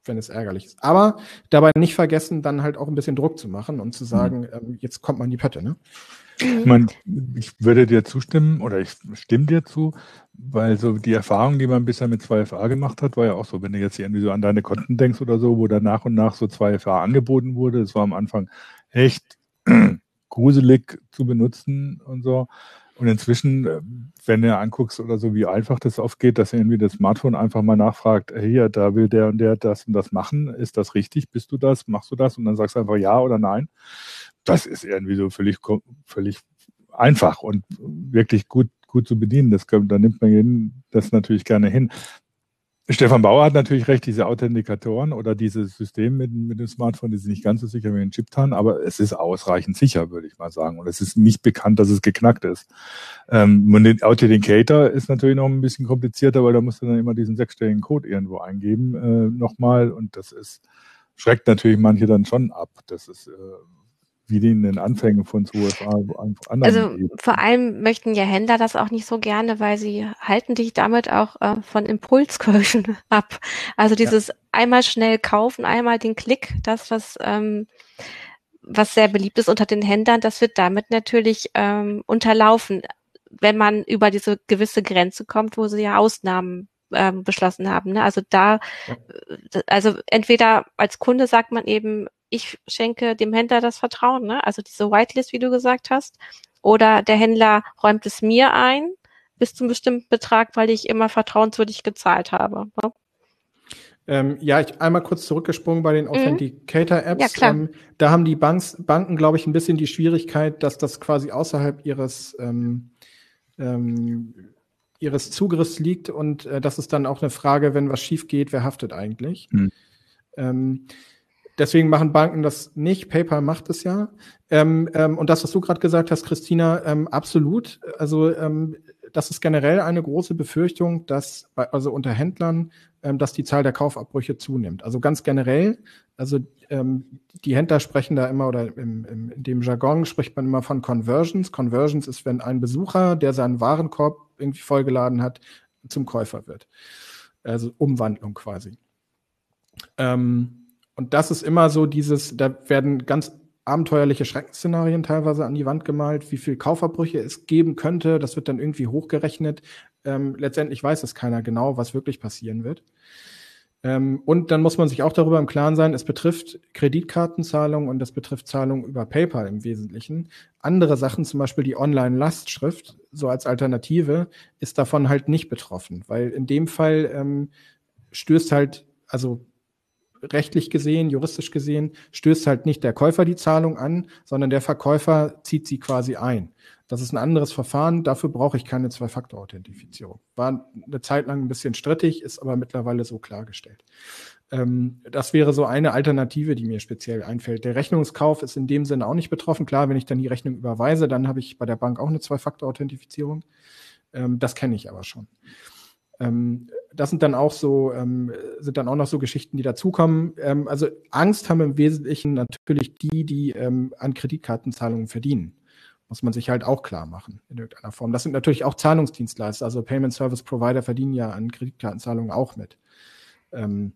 Speaker 3: wenn es ärgerlich ist. Aber dabei nicht vergessen, dann halt auch ein bisschen Druck zu machen und zu mhm. sagen, mhm. ähm, jetzt kommt man in die Pötte, ne?
Speaker 4: Ich, mein, ich würde dir zustimmen oder ich stimme dir zu, weil so die Erfahrung, die man bisher mit 2FA gemacht hat, war ja auch so, wenn du jetzt irgendwie so an deine Konten denkst oder so, wo da nach und nach so 2FA angeboten wurde, das war am Anfang echt gruselig zu benutzen und so. Und inzwischen, äh, wenn du anguckst oder so, wie einfach das oft geht, dass irgendwie das Smartphone einfach mal nachfragt, hier, da will der und der das und das machen, ist das richtig? Bist du das? Machst du das? Und dann sagst du einfach ja oder nein. Das ist irgendwie so völlig, völlig einfach und wirklich gut, gut zu bedienen. Das, da nimmt man das natürlich gerne hin. Stefan Bauer hat natürlich recht, diese Authentikatoren oder dieses System mit, mit dem Smartphone die sind nicht ganz so sicher wie ein Chiptan, aber es ist ausreichend sicher, würde ich mal sagen. Und es ist nicht bekannt, dass es geknackt ist. Ähm, und den Authenticator ist natürlich noch ein bisschen komplizierter, weil da musst du dann immer diesen sechsstelligen Code irgendwo eingeben äh, nochmal. Und das ist schreckt natürlich manche dann schon ab. Das ist äh, wie die in den Anfängen von USA
Speaker 1: anderen. Also geben. vor allem möchten ja Händler das auch nicht so gerne, weil sie halten dich damit auch äh, von Impulskäufen ab. Also dieses ja. einmal schnell kaufen, einmal den Klick, das was ähm, was sehr beliebt ist unter den Händlern, das wird damit natürlich ähm, unterlaufen, wenn man über diese gewisse Grenze kommt, wo sie ja Ausnahmen ähm, beschlossen haben. Ne? Also da. Äh, also entweder als Kunde sagt man eben, ich schenke dem Händler das Vertrauen, ne? also diese Whitelist, wie du gesagt hast, oder der Händler räumt es mir ein bis zum bestimmten Betrag, weil ich immer vertrauenswürdig gezahlt habe. Ne?
Speaker 3: Ähm, ja, ich einmal kurz zurückgesprungen bei den mhm. Authenticator-Apps. Ja, klar. Ähm, da haben die Banks, Banken, glaube ich, ein bisschen die Schwierigkeit, dass das quasi außerhalb ihres ähm, ähm, ihres Zugriffs liegt und äh, das ist dann auch eine Frage, wenn was schief geht, wer haftet eigentlich? Mhm. Deswegen machen Banken das nicht. PayPal macht es ja. Ähm, ähm, und das, was du gerade gesagt hast, Christina, ähm, absolut. Also ähm, das ist generell eine große Befürchtung, dass bei, also unter Händlern, ähm, dass die Zahl der Kaufabbrüche zunimmt. Also ganz generell, also ähm, die Händler sprechen da immer oder im, im, in dem Jargon spricht man immer von Conversions. Conversions ist, wenn ein Besucher, der seinen Warenkorb irgendwie vollgeladen hat, zum Käufer wird. Also Umwandlung quasi. Ähm, und das ist immer so dieses, da werden ganz abenteuerliche Schreckensszenarien teilweise an die Wand gemalt, wie viel Kaufabbrüche es geben könnte. Das wird dann irgendwie hochgerechnet. Ähm, letztendlich weiß es keiner genau, was wirklich passieren wird. Ähm, und dann muss man sich auch darüber im Klaren sein, es betrifft Kreditkartenzahlungen und es betrifft Zahlungen über PayPal im Wesentlichen. Andere Sachen, zum Beispiel die Online-Lastschrift, so als Alternative, ist davon halt nicht betroffen, weil in dem Fall ähm, stößt halt, also rechtlich gesehen, juristisch gesehen, stößt halt nicht der Käufer die Zahlung an, sondern der Verkäufer zieht sie quasi ein. Das ist ein anderes Verfahren, dafür brauche ich keine Zwei-Faktor-Authentifizierung. War eine Zeit lang ein bisschen strittig, ist aber mittlerweile so klargestellt. Ähm, das wäre so eine Alternative, die mir speziell einfällt. Der Rechnungskauf ist in dem Sinne auch nicht betroffen. Klar, wenn ich dann die Rechnung überweise, dann habe ich bei der Bank auch eine Zwei-Faktor-Authentifizierung. Ähm, das kenne ich aber schon. Ähm, das sind dann auch so, ähm, sind dann auch noch so Geschichten, die dazukommen. Ähm, also Angst haben im Wesentlichen natürlich die, die ähm, an Kreditkartenzahlungen verdienen. Muss man sich halt auch klar machen in irgendeiner Form. Das sind natürlich auch Zahlungsdienstleister, also Payment Service Provider verdienen ja an Kreditkartenzahlungen auch mit. Ähm,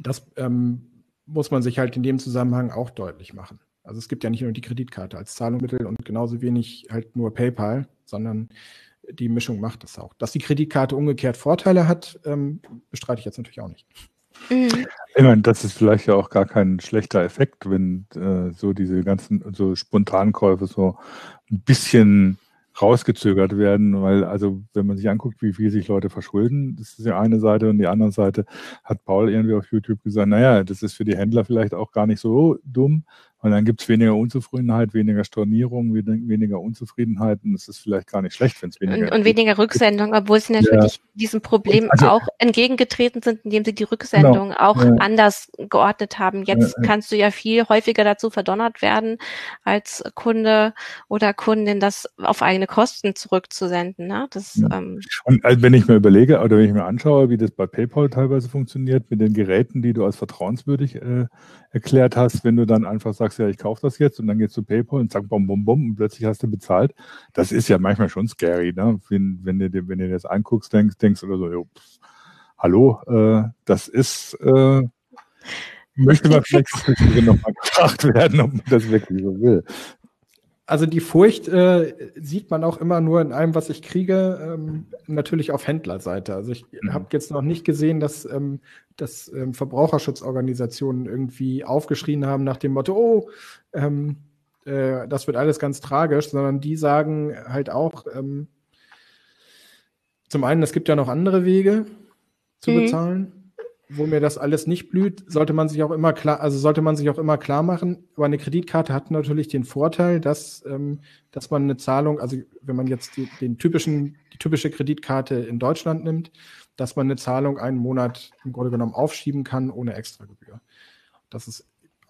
Speaker 3: das ähm, muss man sich halt in dem Zusammenhang auch deutlich machen. Also es gibt ja nicht nur die Kreditkarte als Zahlungsmittel und genauso wenig halt nur PayPal, sondern die Mischung macht es auch. Dass die Kreditkarte umgekehrt Vorteile hat, ähm, bestreite ich jetzt natürlich auch nicht.
Speaker 4: Mhm. Ich meine, das ist vielleicht ja auch gar kein schlechter Effekt, wenn äh, so diese ganzen so Spontankäufe so ein bisschen rausgezögert werden, weil also wenn man sich anguckt, wie viel sich Leute verschulden, das ist ja eine Seite und die andere Seite hat Paul irgendwie auf YouTube gesagt, naja, das ist für die Händler vielleicht auch gar nicht so dumm, und dann gibt es weniger Unzufriedenheit, weniger Stornierung, weniger Unzufriedenheit. Und es ist vielleicht gar nicht schlecht, wenn es weniger
Speaker 1: Und, und weniger Rücksendung, obwohl sie natürlich ja. diesem Problem also, auch entgegengetreten sind, indem sie die Rücksendung genau. auch ja. anders geordnet haben. Jetzt ja, kannst du ja viel häufiger dazu verdonnert werden, als Kunde oder Kundin das auf eigene Kosten zurückzusenden. Ne? Das,
Speaker 4: ähm, und also wenn ich mir überlege oder wenn ich mir anschaue, wie das bei PayPal teilweise funktioniert, mit den Geräten, die du als vertrauenswürdig äh, erklärt hast, wenn du dann einfach sagst, ja, ich kaufe das jetzt und dann gehst du PayPal und zack, bom, bom, bom und plötzlich hast du bezahlt. Das ist ja manchmal schon scary, ne? Wenn, wenn du dir, wenn du dir das anguckst, denkst, denkst oder so, jo, pff, hallo, äh, das ist, äh, möchte man vielleicht nochmal gefragt werden, ob man das wirklich so will
Speaker 3: also die Furcht äh, sieht man auch immer nur in allem, was ich kriege, ähm, natürlich auf Händlerseite. Also ich mhm. habe jetzt noch nicht gesehen, dass, ähm, dass ähm, Verbraucherschutzorganisationen irgendwie aufgeschrien haben nach dem Motto, oh, ähm, äh, das wird alles ganz tragisch, sondern die sagen halt auch, ähm, zum einen, es gibt ja noch andere Wege zu mhm. bezahlen wo mir das alles nicht blüht, sollte man sich auch immer klar, also sollte man sich auch immer klar machen. Aber eine Kreditkarte hat natürlich den Vorteil, dass, ähm, dass man eine Zahlung, also wenn man jetzt die, den typischen, die typische Kreditkarte in Deutschland nimmt, dass man eine Zahlung einen Monat im Grunde genommen aufschieben kann ohne Extragebühr. Das ist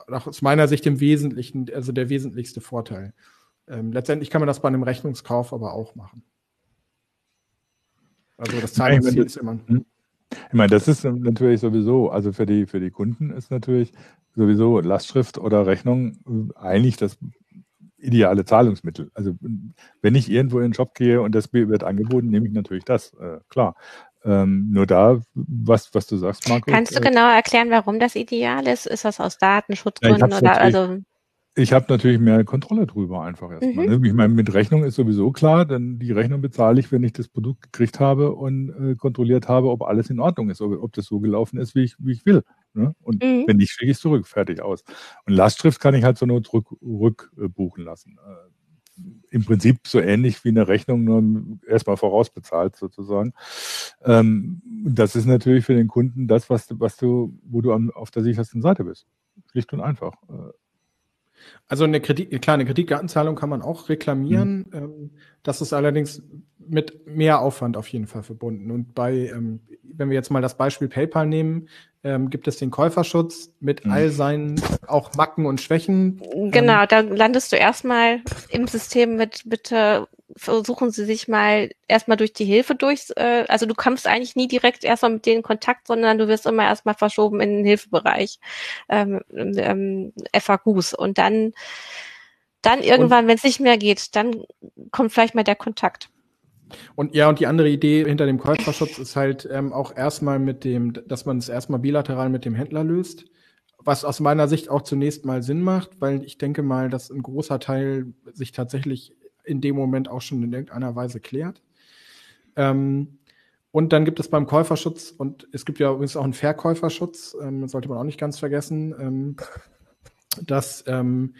Speaker 3: aus meiner Sicht im Wesentlichen, also der wesentlichste Vorteil. Ähm, letztendlich kann man das bei einem Rechnungskauf aber auch machen.
Speaker 4: Also das Zahlungsziel ist immer. Hm? Ich meine, das ist natürlich sowieso, also für die, für die Kunden ist natürlich sowieso Lastschrift oder Rechnung eigentlich das ideale Zahlungsmittel. Also wenn ich irgendwo in den Shop gehe und das wird angeboten, nehme ich natürlich das, äh, klar. Ähm, nur da, was, was du sagst, Marco.
Speaker 1: Kannst du äh, genau erklären, warum das ideal ist? Ist das aus Datenschutzgründen ja, oder also?
Speaker 4: Ich habe natürlich mehr Kontrolle drüber einfach erstmal. Mhm. Ne? Ich meine, mit Rechnung ist sowieso klar, denn die Rechnung bezahle ich, wenn ich das Produkt gekriegt habe und äh, kontrolliert habe, ob alles in Ordnung ist, ob, ob das so gelaufen ist, wie ich, wie ich will. Ne? Und mhm. wenn nicht, schicke ich es zurück, fertig aus. Und Lastschrift kann ich halt so nur zurück, rückbuchen lassen. Äh, Im Prinzip so ähnlich wie eine Rechnung, nur erstmal vorausbezahlt sozusagen. Ähm, das ist natürlich für den Kunden das, was, was du, wo du an, auf der sichersten Seite bist. Schlicht und einfach. Äh,
Speaker 3: also eine Kredit, klar, eine Kreditkartenzahlung kann man auch reklamieren. Mhm. Ähm, das ist allerdings mit mehr Aufwand auf jeden Fall verbunden. Und bei, ähm, wenn wir jetzt mal das Beispiel PayPal nehmen, ähm, gibt es den Käuferschutz mit mhm. all seinen auch Macken und Schwächen.
Speaker 1: Genau, da landest du erstmal im System mit bitte versuchen Sie sich mal erstmal durch die Hilfe durch, äh, also du kommst eigentlich nie direkt erstmal mit denen in Kontakt, sondern du wirst immer erstmal verschoben in den Hilfebereich ähm, ähm, FAQs und dann dann irgendwann, wenn es nicht mehr geht, dann kommt vielleicht mal der Kontakt.
Speaker 3: Und ja, und die andere Idee hinter dem Käuferschutz ist halt ähm, auch erstmal mit dem, dass man es erstmal bilateral mit dem Händler löst, was aus meiner Sicht auch zunächst mal Sinn macht, weil ich denke mal, dass ein großer Teil sich tatsächlich in dem Moment auch schon in irgendeiner Weise klärt. Ähm, und dann gibt es beim Käuferschutz, und es gibt ja übrigens auch einen Verkäuferschutz, ähm, sollte man auch nicht ganz vergessen, ähm, dass ähm,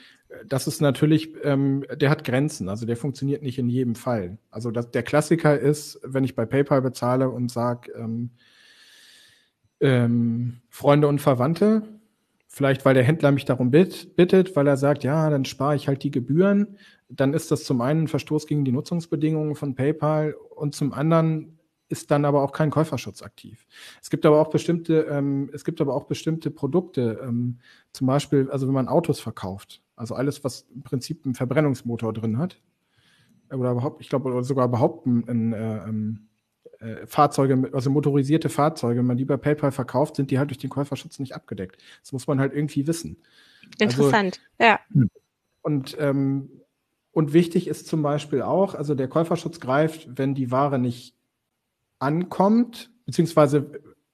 Speaker 3: das ist natürlich, ähm, der hat Grenzen, also der funktioniert nicht in jedem Fall. Also das, der Klassiker ist, wenn ich bei PayPal bezahle und sage, ähm, ähm, Freunde und Verwandte, vielleicht weil der Händler mich darum bittet, weil er sagt, ja, dann spare ich halt die Gebühren, dann ist das zum einen ein Verstoß gegen die Nutzungsbedingungen von PayPal und zum anderen ist dann aber auch kein Käuferschutz aktiv. Es gibt aber auch bestimmte, ähm, es gibt aber auch bestimmte Produkte, ähm, zum Beispiel, also wenn man Autos verkauft, also alles, was im Prinzip einen Verbrennungsmotor drin hat, oder überhaupt, ich glaube, sogar behaupten, ein, äh, ähm, äh, Fahrzeuge, also motorisierte Fahrzeuge, wenn man die bei PayPal verkauft, sind die halt durch den Käuferschutz nicht abgedeckt. Das muss man halt irgendwie wissen.
Speaker 1: Also Interessant, also, ja.
Speaker 3: Und ähm, und wichtig ist zum Beispiel auch, also der Käuferschutz greift, wenn die Ware nicht ankommt, beziehungsweise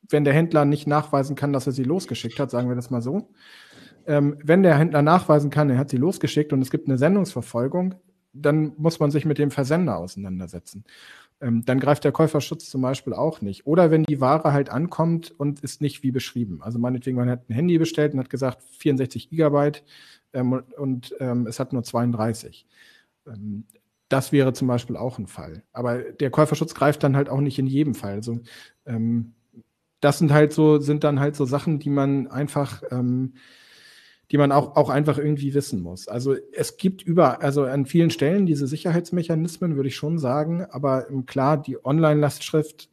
Speaker 3: wenn der Händler nicht nachweisen kann, dass er sie losgeschickt hat, sagen wir das mal so. Ähm, wenn der Händler nachweisen kann, er hat sie losgeschickt und es gibt eine Sendungsverfolgung, dann muss man sich mit dem Versender auseinandersetzen. Ähm, dann greift der Käuferschutz zum Beispiel auch nicht. Oder wenn die Ware halt ankommt und ist nicht wie beschrieben. Also meinetwegen, man hat ein Handy bestellt und hat gesagt 64 Gigabyte ähm, und ähm, es hat nur 32. Ähm, das wäre zum Beispiel auch ein Fall. Aber der Käuferschutz greift dann halt auch nicht in jedem Fall. Also ähm, das sind halt so, sind dann halt so Sachen, die man einfach, ähm, die man auch, auch einfach irgendwie wissen muss. Also es gibt über, also an vielen Stellen diese Sicherheitsmechanismen, würde ich schon sagen, aber ähm, klar, die Online-Lastschrift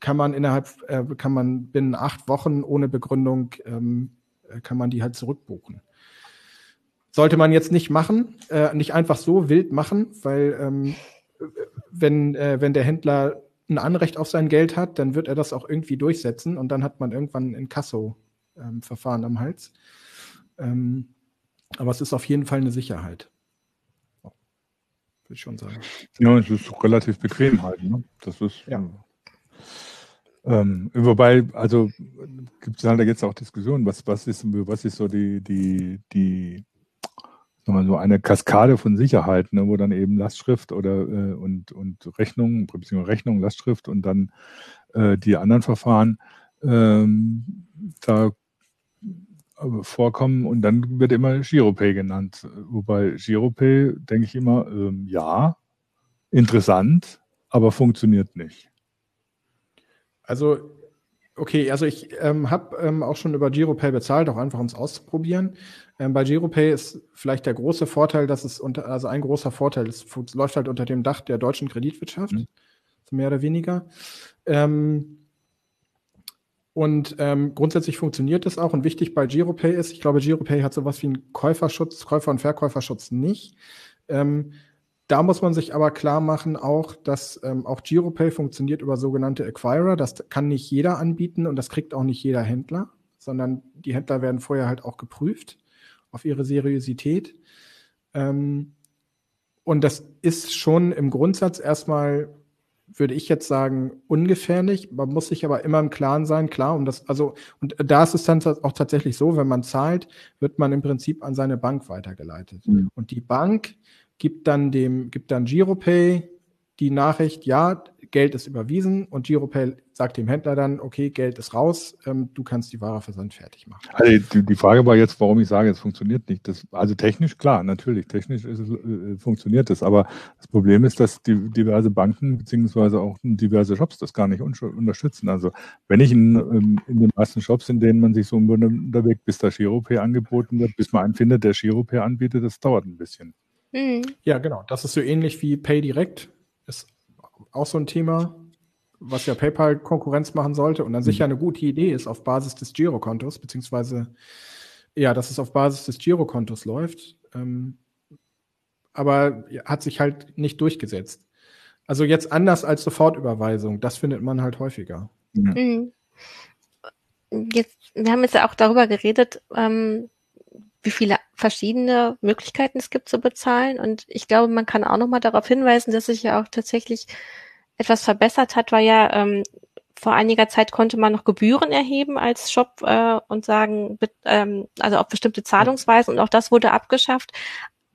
Speaker 3: kann man innerhalb, äh, kann man binnen acht Wochen ohne Begründung, ähm, äh, kann man die halt zurückbuchen. Sollte man jetzt nicht machen, äh, nicht einfach so wild machen, weil ähm, wenn, äh, wenn der Händler ein Anrecht auf sein Geld hat, dann wird er das auch irgendwie durchsetzen und dann hat man irgendwann ein Inkasso-Verfahren ähm, am Hals. Ähm, aber es ist auf jeden Fall eine Sicherheit. Würde ich schon sagen.
Speaker 4: Ja, es ist relativ bequem halt. Ne? Das ist. Ja. Ähm, wobei, also gibt es halt, da jetzt auch Diskussionen, was, was ist, was ist so die, die, die so eine Kaskade von Sicherheit, ne, wo dann eben Lastschrift oder äh, und, und Rechnung, beziehungsweise Rechnung, Lastschrift und dann äh, die anderen Verfahren ähm, da äh, vorkommen und dann wird immer Giropay genannt. Wobei Giropay denke ich immer, ähm, ja, interessant, aber funktioniert nicht.
Speaker 3: Also Okay, also ich ähm, habe ähm, auch schon über GiroPay bezahlt, auch einfach um es auszuprobieren. Ähm, bei GiroPay ist vielleicht der große Vorteil, dass es unter, also ein großer Vorteil, es läuft halt unter dem Dach der deutschen Kreditwirtschaft, mhm. mehr oder weniger. Ähm, und ähm, grundsätzlich funktioniert das auch. Und wichtig bei GiroPay ist, ich glaube, GiroPay hat sowas wie einen Käuferschutz, Käufer- und Verkäuferschutz nicht. Da muss man sich aber klar machen auch, dass ähm, auch GiroPay funktioniert über sogenannte Acquirer. Das kann nicht jeder anbieten und das kriegt auch nicht jeder Händler, sondern die Händler werden vorher halt auch geprüft auf ihre Seriosität. Ähm, und das ist schon im Grundsatz erstmal, würde ich jetzt sagen, ungefährlich. Man muss sich aber immer im Klaren sein, klar, um das, also, und da ist es dann auch tatsächlich so, wenn man zahlt, wird man im Prinzip an seine Bank weitergeleitet. Mhm. Und die Bank gibt dann dem, gibt dann GiroPay die Nachricht, ja, Geld ist überwiesen und GiroPay sagt dem Händler dann, okay, Geld ist raus, ähm, du kannst die Ware versand fertig machen.
Speaker 4: Also die, die, Frage war jetzt, warum ich sage, es funktioniert nicht. Das, also technisch, klar, natürlich, technisch es, äh, funktioniert es, aber das Problem ist, dass die, diverse Banken beziehungsweise auch diverse Shops das gar nicht unterstützen. Also wenn ich in, ähm, in den meisten Shops, in denen man sich so unterwegs, bis da GiroPay angeboten wird, bis man einen findet, der GiroPay anbietet, das dauert ein bisschen.
Speaker 3: Mhm. Ja, genau. Das ist so ähnlich wie Pay Direct. Ist auch so ein Thema, was ja PayPal Konkurrenz machen sollte und dann mhm. sicher eine gute Idee ist auf Basis des Girokontos, beziehungsweise ja, dass es auf Basis des Girokontos läuft. Ähm, aber hat sich halt nicht durchgesetzt. Also jetzt anders als Sofortüberweisung, das findet man halt häufiger. Mhm.
Speaker 1: Jetzt, wir haben jetzt ja auch darüber geredet, ähm, wie viele verschiedene Möglichkeiten es gibt zu bezahlen. Und ich glaube, man kann auch nochmal darauf hinweisen, dass sich ja auch tatsächlich etwas verbessert hat, weil ja ähm, vor einiger Zeit konnte man noch Gebühren erheben als Shop äh, und sagen, ähm, also auf bestimmte Zahlungsweisen und auch das wurde abgeschafft.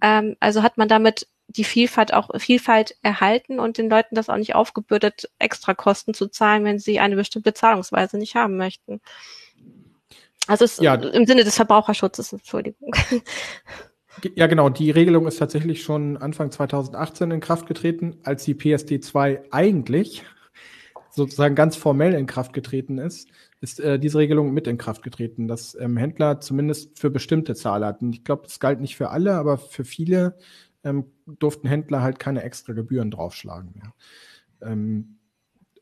Speaker 1: Ähm, also hat man damit die Vielfalt auch Vielfalt erhalten und den Leuten das auch nicht aufgebürdet, extra Kosten zu zahlen, wenn sie eine bestimmte Zahlungsweise nicht haben möchten. Also es, ja. im Sinne des Verbraucherschutzes, Entschuldigung.
Speaker 3: Ja, genau. Die Regelung ist tatsächlich schon Anfang 2018 in Kraft getreten, als die PSD 2 eigentlich sozusagen ganz formell in Kraft getreten ist, ist äh, diese Regelung mit in Kraft getreten, dass ähm, Händler zumindest für bestimmte Zahlarten, ich glaube, das galt nicht für alle, aber für viele ähm, durften Händler halt keine extra Gebühren draufschlagen mehr. Ähm,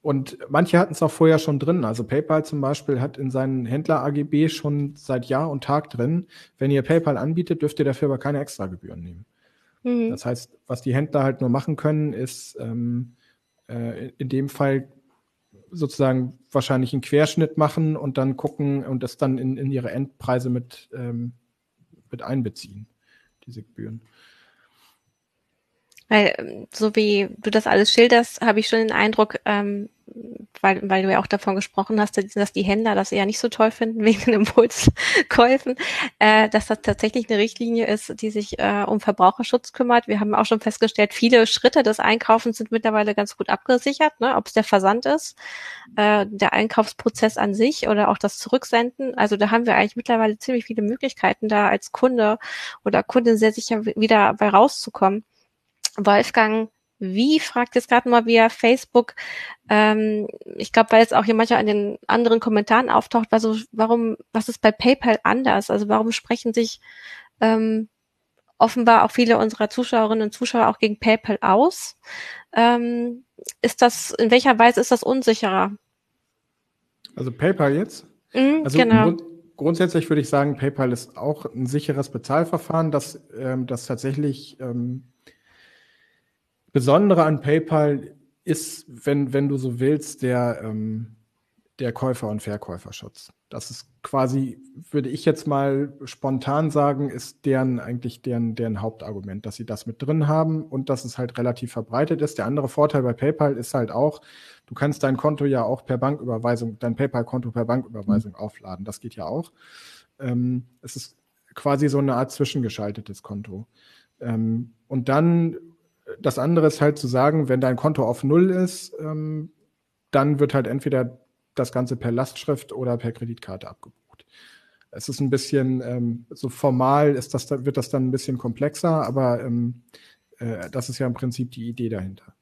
Speaker 3: und manche hatten es auch vorher schon drin. Also PayPal zum Beispiel hat in seinen Händler-AGB schon seit Jahr und Tag drin, wenn ihr PayPal anbietet, dürft ihr dafür aber keine Extragebühren nehmen. Mhm. Das heißt, was die Händler halt nur machen können, ist ähm, äh, in dem Fall sozusagen wahrscheinlich einen Querschnitt machen und dann gucken und das dann in, in ihre Endpreise mit, ähm, mit einbeziehen, diese Gebühren.
Speaker 1: Weil, ähm, so wie du das alles schilderst, habe ich schon den Eindruck, ähm, weil, weil du ja auch davon gesprochen hast, dass die Händler das eher nicht so toll finden wegen den Impulskäufen, äh, dass das tatsächlich eine Richtlinie ist, die sich äh, um Verbraucherschutz kümmert. Wir haben auch schon festgestellt, viele Schritte des Einkaufens sind mittlerweile ganz gut abgesichert, ne? ob es der Versand ist, äh, der Einkaufsprozess an sich oder auch das Zurücksenden. Also da haben wir eigentlich mittlerweile ziemlich viele Möglichkeiten, da als Kunde oder Kundin sehr sicher wieder bei rauszukommen. Wolfgang wie fragt jetzt gerade mal via Facebook, ähm, ich glaube, weil es auch hier manchmal an den anderen Kommentaren auftaucht, also warum, was ist bei PayPal anders? Also warum sprechen sich ähm, offenbar auch viele unserer Zuschauerinnen und Zuschauer auch gegen PayPal aus? Ähm, ist das, in welcher Weise ist das unsicherer?
Speaker 3: Also PayPal jetzt? Mhm, also genau. Grund, grundsätzlich würde ich sagen, PayPal ist auch ein sicheres Bezahlverfahren, das, ähm, das tatsächlich ähm, Besondere an PayPal ist, wenn, wenn du so willst, der, ähm, der Käufer- und Verkäuferschutz. Das ist quasi, würde ich jetzt mal spontan sagen, ist deren eigentlich deren, deren Hauptargument, dass sie das mit drin haben und dass es halt relativ verbreitet ist. Der andere Vorteil bei PayPal ist halt auch, du kannst dein Konto ja auch per Banküberweisung, dein PayPal-Konto per Banküberweisung mhm. aufladen. Das geht ja auch. Ähm, es ist quasi so eine Art zwischengeschaltetes Konto. Ähm, und dann das andere ist halt zu sagen, wenn dein Konto auf Null ist, ähm, dann wird halt entweder das Ganze per Lastschrift oder per Kreditkarte abgebucht. Es ist ein bisschen, ähm, so formal ist das, wird das dann ein bisschen komplexer, aber ähm, äh, das ist ja im Prinzip die Idee dahinter.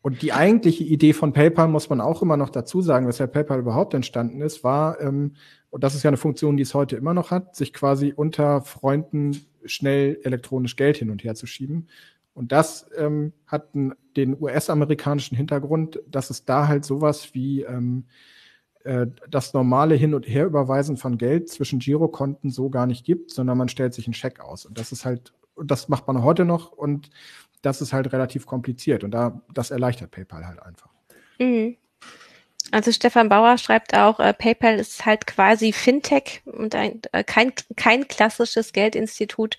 Speaker 3: Und die eigentliche Idee von PayPal muss man auch immer noch dazu sagen, weshalb PayPal überhaupt entstanden ist, war, ähm, und das ist ja eine Funktion, die es heute immer noch hat, sich quasi unter Freunden schnell elektronisch Geld hin und her zu schieben. Und das ähm, hat den US-amerikanischen Hintergrund, dass es da halt sowas wie ähm, äh, das normale Hin- und Herüberweisen von Geld zwischen Girokonten so gar nicht gibt, sondern man stellt sich einen Scheck aus. Und das ist halt, das macht man heute noch und das ist halt relativ kompliziert und da das erleichtert PayPal halt einfach. Mhm.
Speaker 1: Also Stefan Bauer schreibt auch, äh, PayPal ist halt quasi Fintech und ein, äh, kein, kein klassisches Geldinstitut.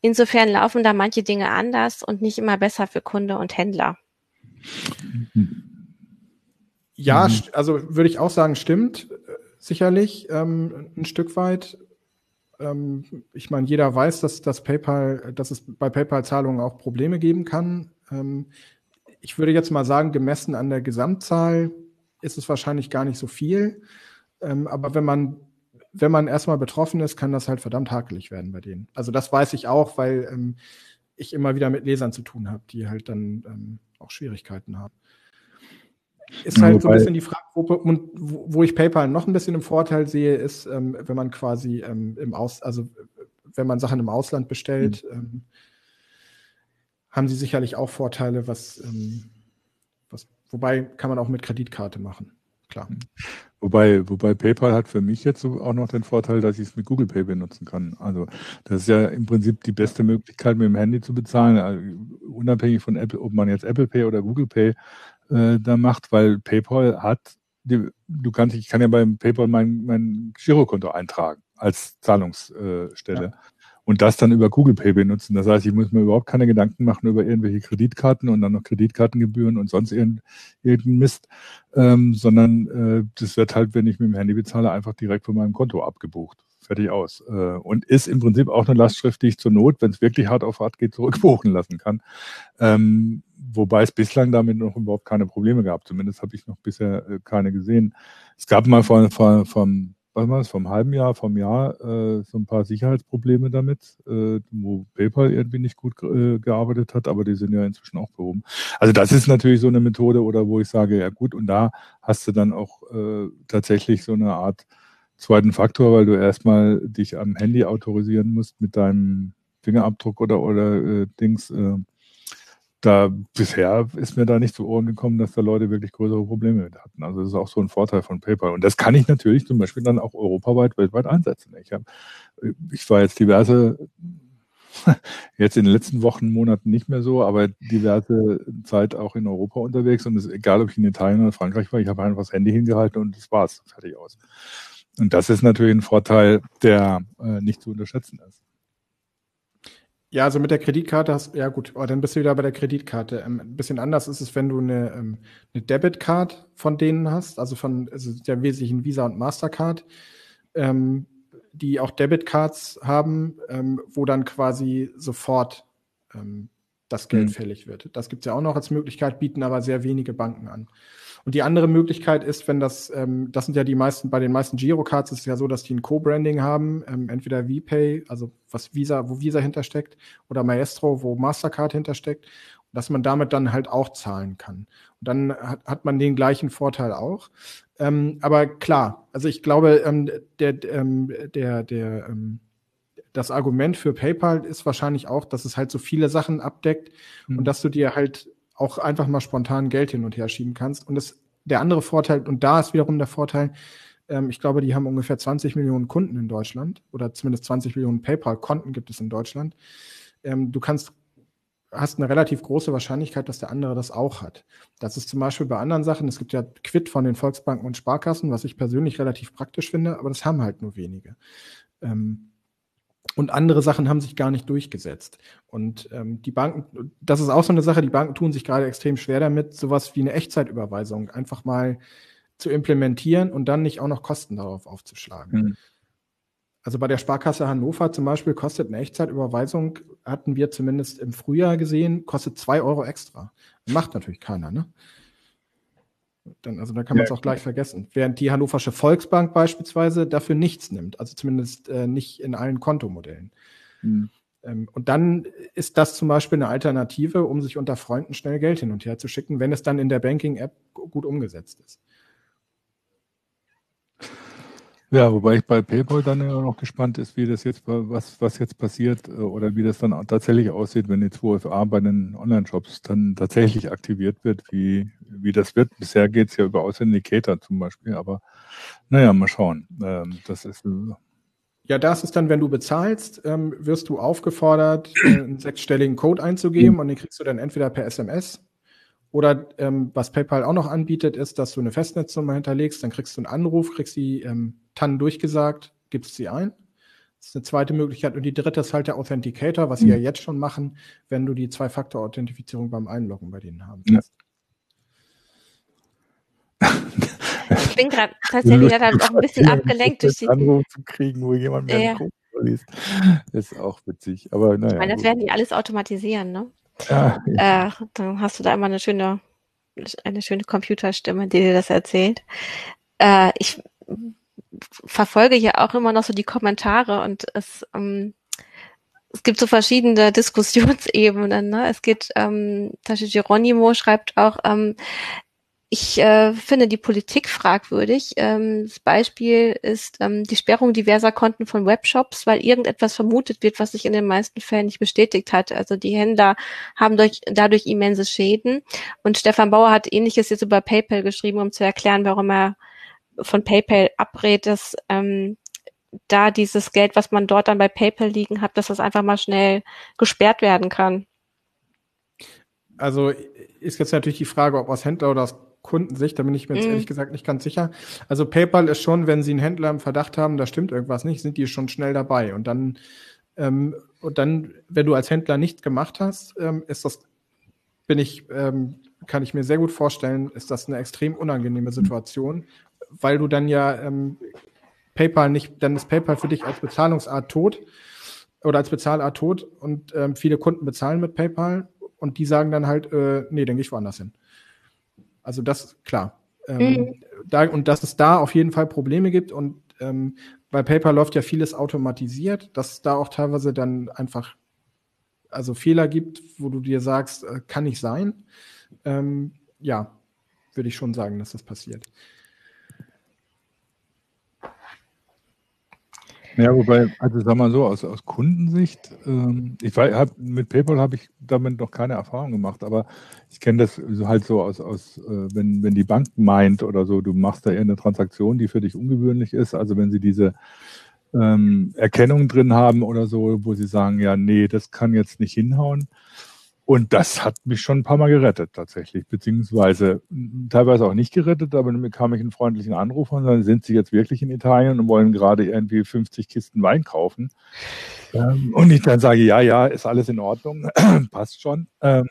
Speaker 1: Insofern laufen da manche Dinge anders und nicht immer besser für Kunde und Händler.
Speaker 3: Ja, mhm. also würde ich auch sagen, stimmt äh, sicherlich ähm, ein Stück weit. Ähm, ich meine, jeder weiß, dass, dass PayPal, dass es bei PayPal-Zahlungen auch Probleme geben kann. Ähm, ich würde jetzt mal sagen, gemessen an der Gesamtzahl ist es wahrscheinlich gar nicht so viel. Ähm, aber wenn man, wenn man erstmal betroffen ist, kann das halt verdammt hakelig werden bei denen. Also das weiß ich auch, weil ähm, ich immer wieder mit Lesern zu tun habe, die halt dann ähm, auch Schwierigkeiten haben. Ist halt so ein bisschen die Frage, wo, wo, ich PayPal noch ein bisschen im Vorteil sehe, ist, ähm, wenn man quasi ähm, im Aus, also wenn man Sachen im Ausland bestellt, mhm. ähm, haben sie sicherlich auch Vorteile, was, wobei kann man auch mit Kreditkarte machen, klar. Mhm.
Speaker 4: Wobei, wobei PayPal hat für mich jetzt auch noch den Vorteil, dass ich es mit Google Pay benutzen kann. Also das ist ja im Prinzip die beste Möglichkeit, mit dem Handy zu bezahlen, also unabhängig von Apple, ob man jetzt Apple Pay oder Google Pay äh, da macht, weil PayPal hat, die, du kannst, ich kann ja beim PayPal mein, mein Girokonto eintragen als Zahlungsstelle. Ja. Und das dann über Google Pay benutzen. Das heißt, ich muss mir überhaupt keine Gedanken machen über irgendwelche Kreditkarten und dann noch Kreditkartengebühren und sonst irgendeinen irgendein Mist, ähm, sondern äh, das wird halt, wenn ich mit dem Handy bezahle, einfach direkt von meinem Konto abgebucht fertig aus. Äh, und ist im Prinzip auch eine Lastschrift, die ich zur Not, wenn es wirklich hart auf hart geht, zurückbuchen lassen kann. Ähm, wobei es bislang damit noch überhaupt keine Probleme gab. Zumindest habe ich noch bisher äh, keine gesehen. Es gab mal vor, vor, vom, was war das, vom halben Jahr, vom Jahr äh, so ein paar Sicherheitsprobleme damit, äh, wo PayPal irgendwie nicht gut äh, gearbeitet hat, aber die sind ja inzwischen auch behoben. Also das ist natürlich so eine Methode, oder wo ich sage, ja gut, und da hast du dann auch äh, tatsächlich so eine Art zweiten Faktor, weil du erstmal dich am Handy autorisieren musst mit deinem Fingerabdruck oder, oder äh, Dings. Da bisher ist mir da nicht zu Ohren gekommen, dass da Leute wirklich größere Probleme mit hatten. Also das ist auch so ein Vorteil von PayPal. Und das kann ich natürlich zum Beispiel dann auch europaweit, weltweit einsetzen. Ich, hab, ich war jetzt diverse, jetzt in den letzten Wochen, Monaten nicht mehr so, aber diverse Zeit auch in Europa unterwegs. Und es ist egal, ob ich in Italien oder Frankreich war, ich habe einfach das Handy hingehalten und das war's, fertig aus. Und das ist natürlich ein Vorteil, der äh, nicht zu unterschätzen ist.
Speaker 3: Ja, also mit der Kreditkarte hast ja gut, aber dann bist du wieder bei der Kreditkarte. Ähm, ein bisschen anders ist es, wenn du eine, ähm, eine Debitcard von denen hast, also von also der wesentlichen Visa und Mastercard, ähm, die auch Debitcards haben, ähm, wo dann quasi sofort ähm, das Geld mhm. fällig wird. Das gibt's ja auch noch als Möglichkeit, bieten aber sehr wenige Banken an. Und die andere Möglichkeit ist, wenn das, ähm, das sind ja die meisten, bei den meisten Girocards ist es ja so, dass die ein Co-Branding haben, ähm, entweder VPay, also was Visa, wo Visa hintersteckt, oder Maestro, wo Mastercard hintersteckt, dass man damit dann halt auch zahlen kann. Und dann hat, hat man den gleichen Vorteil auch. Ähm, aber klar, also ich glaube, ähm, der, ähm, der, der, ähm, das Argument für PayPal ist wahrscheinlich auch, dass es halt so viele Sachen abdeckt mhm. und dass du dir halt auch einfach mal spontan Geld hin und her schieben kannst. Und das, der andere Vorteil, und da ist wiederum der Vorteil, ähm, ich glaube, die haben ungefähr 20 Millionen Kunden in Deutschland oder zumindest 20 Millionen PayPal-Konten gibt es in Deutschland. Ähm, du kannst hast eine relativ große Wahrscheinlichkeit, dass der andere das auch hat. Das ist zum Beispiel bei anderen Sachen, es gibt ja Quid von den Volksbanken und Sparkassen, was ich persönlich relativ praktisch finde, aber das haben halt nur wenige. Ähm, und andere Sachen haben sich gar nicht durchgesetzt. Und ähm, die Banken, das ist auch so eine Sache, die Banken tun sich gerade extrem schwer damit, sowas wie eine Echtzeitüberweisung einfach mal zu implementieren und dann nicht auch noch Kosten darauf aufzuschlagen. Mhm. Also bei der Sparkasse Hannover zum Beispiel kostet eine Echtzeitüberweisung, hatten wir zumindest im Frühjahr gesehen, kostet zwei Euro extra. Macht natürlich keiner, ne? Dann, also da kann man es auch gleich vergessen. Während die Hannoversche Volksbank beispielsweise dafür nichts nimmt, also zumindest äh, nicht in allen Kontomodellen. Mhm. Ähm, und dann ist das zum Beispiel eine Alternative, um sich unter Freunden schnell Geld hin und her zu schicken, wenn es dann in der Banking-App gut umgesetzt ist.
Speaker 4: Ja, wobei ich bei PayPal dann ja noch gespannt ist, wie das jetzt, was, was jetzt passiert äh, oder wie das dann tatsächlich aussieht, wenn die 2FA bei den Online-Shops dann tatsächlich aktiviert wird, wie, wie das wird. Bisher geht es ja über Authenticator zum Beispiel, aber naja, mal schauen. Ähm, das ist. Äh,
Speaker 3: ja, das ist dann, wenn du bezahlst, ähm, wirst du aufgefordert, äh, einen sechsstelligen Code einzugeben mhm. und den kriegst du dann entweder per SMS oder ähm, was PayPal auch noch anbietet, ist, dass du eine Festnetznummer hinterlegst, dann kriegst du einen Anruf, kriegst die ähm, TAN durchgesagt, gibst sie ein. Das ist eine zweite Möglichkeit. Und die dritte ist halt der Authenticator, was mhm. sie ja jetzt schon machen, wenn du die Zwei-Faktor-Authentifizierung beim Einloggen bei denen haben willst.
Speaker 1: Ja. Ich bin gerade tatsächlich dann auch ein bisschen abgelenkt durch die
Speaker 4: Anruf zu kriegen, wo jemand mir ja. einen liest. Das ist auch witzig. Aber naja. Ich
Speaker 1: meine, das werden die alles automatisieren, ne? Ja, ja. Äh, dann hast du da immer eine schöne, eine schöne Computerstimme, die dir das erzählt. Äh, ich verfolge ja auch immer noch so die Kommentare und es, ähm, es gibt so verschiedene Diskussionsebenen. Ne? Es geht, ähm, Geronimo schreibt auch, ähm, ich äh, finde die Politik fragwürdig. Ähm, das Beispiel ist ähm, die Sperrung diverser Konten von Webshops, weil irgendetwas vermutet wird, was sich in den meisten Fällen nicht bestätigt hat. Also die Händler haben durch, dadurch immense Schäden. Und Stefan Bauer hat ähnliches jetzt über PayPal geschrieben, um zu erklären, warum er von PayPal abrät, dass ähm, da dieses Geld, was man dort dann bei PayPal liegen hat, dass das einfach mal schnell gesperrt werden kann.
Speaker 3: Also ist jetzt natürlich die Frage, ob aus Händler oder aus Kundensicht, da bin ich mir jetzt mm. ehrlich gesagt nicht ganz sicher. Also PayPal ist schon, wenn sie einen Händler im Verdacht haben, da stimmt irgendwas nicht, sind die schon schnell dabei. Und dann, ähm, und dann, wenn du als Händler nichts gemacht hast, ähm, ist das, bin ich, ähm, kann ich mir sehr gut vorstellen, ist das eine extrem unangenehme Situation, weil du dann ja ähm, PayPal nicht, dann ist PayPal für dich als Bezahlungsart tot oder als Bezahlart tot und ähm, viele Kunden bezahlen mit PayPal und die sagen dann halt, äh, nee, dann gehe ich woanders hin. Also das, klar. Ähm, mhm. da, und dass es da auf jeden Fall Probleme gibt und ähm, bei PayPal läuft ja vieles automatisiert, dass es da auch teilweise dann einfach also Fehler gibt, wo du dir sagst, äh, kann nicht sein. Ähm, ja, würde ich schon sagen, dass das passiert.
Speaker 4: Ja, wobei, also sag mal so, aus, aus Kundensicht, ähm, ich hab, mit PayPal habe ich damit noch keine Erfahrung gemacht, aber ich kenne das halt so aus, aus äh, wenn, wenn die Bank meint oder so, du machst da eher eine Transaktion, die für dich ungewöhnlich ist, also wenn sie diese ähm, Erkennung drin haben oder so, wo sie sagen, ja, nee, das kann jetzt nicht hinhauen, und das hat mich schon ein paar Mal gerettet tatsächlich, beziehungsweise teilweise auch nicht gerettet, aber dann bekam ich einen freundlichen Anruf und dann sind sie jetzt wirklich in Italien und wollen gerade irgendwie 50 Kisten Wein kaufen. Ähm, und ich dann sage, ja, ja, ist alles in Ordnung, passt schon. Ähm,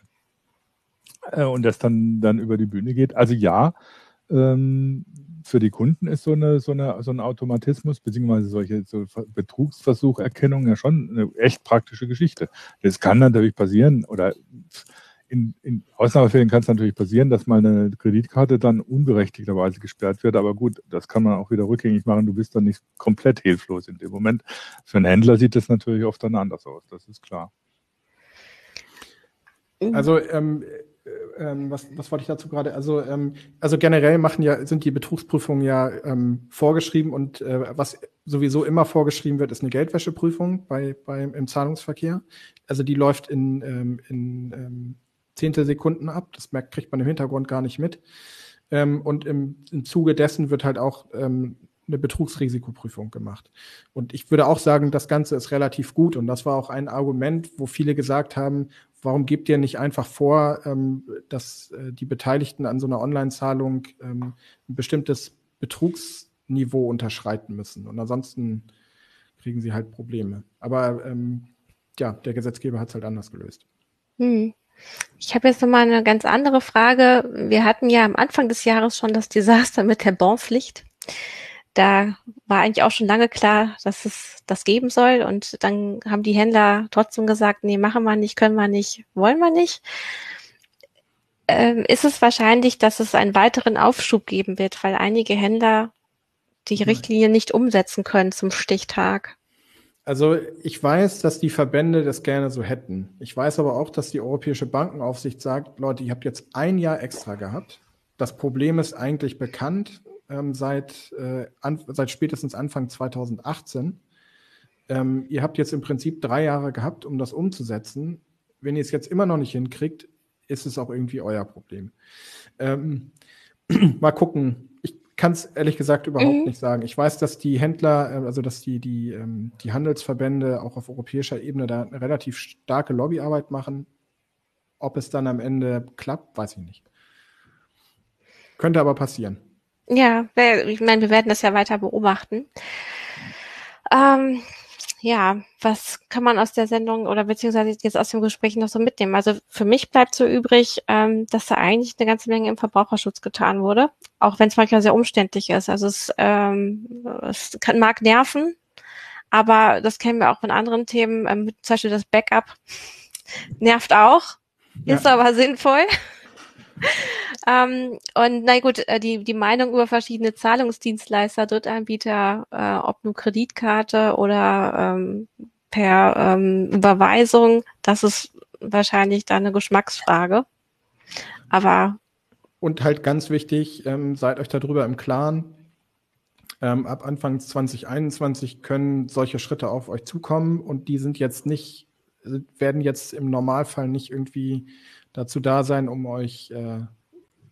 Speaker 4: äh, und das dann, dann über die Bühne geht. Also ja, ähm, für die Kunden ist so, eine, so, eine, so ein Automatismus beziehungsweise solche so Betrugsversucherkennung ja schon eine echt praktische Geschichte. Das kann natürlich passieren oder in, in Ausnahmefällen kann es natürlich passieren, dass mal eine Kreditkarte dann unberechtigterweise gesperrt wird. Aber gut, das kann man auch wieder rückgängig machen. Du bist dann nicht komplett hilflos in dem Moment. Für einen Händler sieht das natürlich oft dann anders aus. Das ist klar.
Speaker 3: Also ähm, ähm, was, was wollte ich dazu gerade? Also, ähm, also generell machen ja, sind die Betrugsprüfungen ja ähm, vorgeschrieben und äh, was sowieso immer vorgeschrieben wird, ist eine Geldwäscheprüfung bei, bei, im Zahlungsverkehr. Also die läuft in, ähm, in ähm, Zehntelsekunden ab. Das merkt, kriegt man im Hintergrund gar nicht mit. Ähm, und im, im Zuge dessen wird halt auch ähm, eine Betrugsrisikoprüfung gemacht. Und ich würde auch sagen, das Ganze ist relativ gut. Und das war auch ein Argument, wo viele gesagt haben, warum gebt ihr nicht einfach vor, ähm, dass äh, die Beteiligten an so einer Online-Zahlung ähm, ein bestimmtes Betrugsniveau unterschreiten müssen? Und ansonsten kriegen sie halt Probleme. Aber ähm, ja, der Gesetzgeber hat es halt anders gelöst.
Speaker 1: Hm. Ich habe jetzt nochmal eine ganz andere Frage. Wir hatten ja am Anfang des Jahres schon das Desaster mit der Bonpflicht da war eigentlich auch schon lange klar, dass es das geben soll. Und dann haben die Händler trotzdem gesagt, nee, machen wir nicht, können wir nicht, wollen wir nicht. Ähm, ist es wahrscheinlich, dass es einen weiteren Aufschub geben wird, weil einige Händler die Richtlinie nicht umsetzen können zum Stichtag?
Speaker 3: Also ich weiß, dass die Verbände das gerne so hätten. Ich weiß aber auch, dass die Europäische Bankenaufsicht sagt, Leute, ihr habt jetzt ein Jahr extra gehabt. Das Problem ist eigentlich bekannt ähm, seit, äh, an, seit spätestens Anfang 2018. Ähm, ihr habt jetzt im Prinzip drei Jahre gehabt, um das umzusetzen. Wenn ihr es jetzt immer noch nicht hinkriegt, ist es auch irgendwie euer Problem. Ähm, mal gucken, kann es ehrlich gesagt überhaupt mhm. nicht sagen. Ich weiß, dass die Händler, äh, also dass die, die, ähm, die Handelsverbände auch auf europäischer Ebene da eine relativ starke Lobbyarbeit machen. Ob es dann am Ende klappt, weiß ich nicht. Könnte aber passieren.
Speaker 1: Ja, ich meine, wir werden das ja weiter beobachten. Ähm, ja, was kann man aus der Sendung oder beziehungsweise jetzt aus dem Gespräch noch so mitnehmen? Also für mich bleibt so übrig, ähm, dass da eigentlich eine ganze Menge im Verbraucherschutz getan wurde, auch wenn es manchmal sehr umständlich ist. Also es, ähm, es kann, mag nerven, aber das kennen wir auch von anderen Themen, ähm, zum Beispiel das Backup nervt auch, ja. ist aber sinnvoll. Ähm, und na gut, äh, die, die Meinung über verschiedene Zahlungsdienstleister, Drittanbieter, äh, ob nur Kreditkarte oder ähm, per ähm, Überweisung, das ist wahrscheinlich dann eine Geschmacksfrage. Aber
Speaker 3: und halt ganz wichtig, ähm, seid euch darüber im Klaren. Ähm, ab Anfang 2021 können solche Schritte auf euch zukommen und die sind jetzt nicht, werden jetzt im Normalfall nicht irgendwie dazu da sein, um euch äh,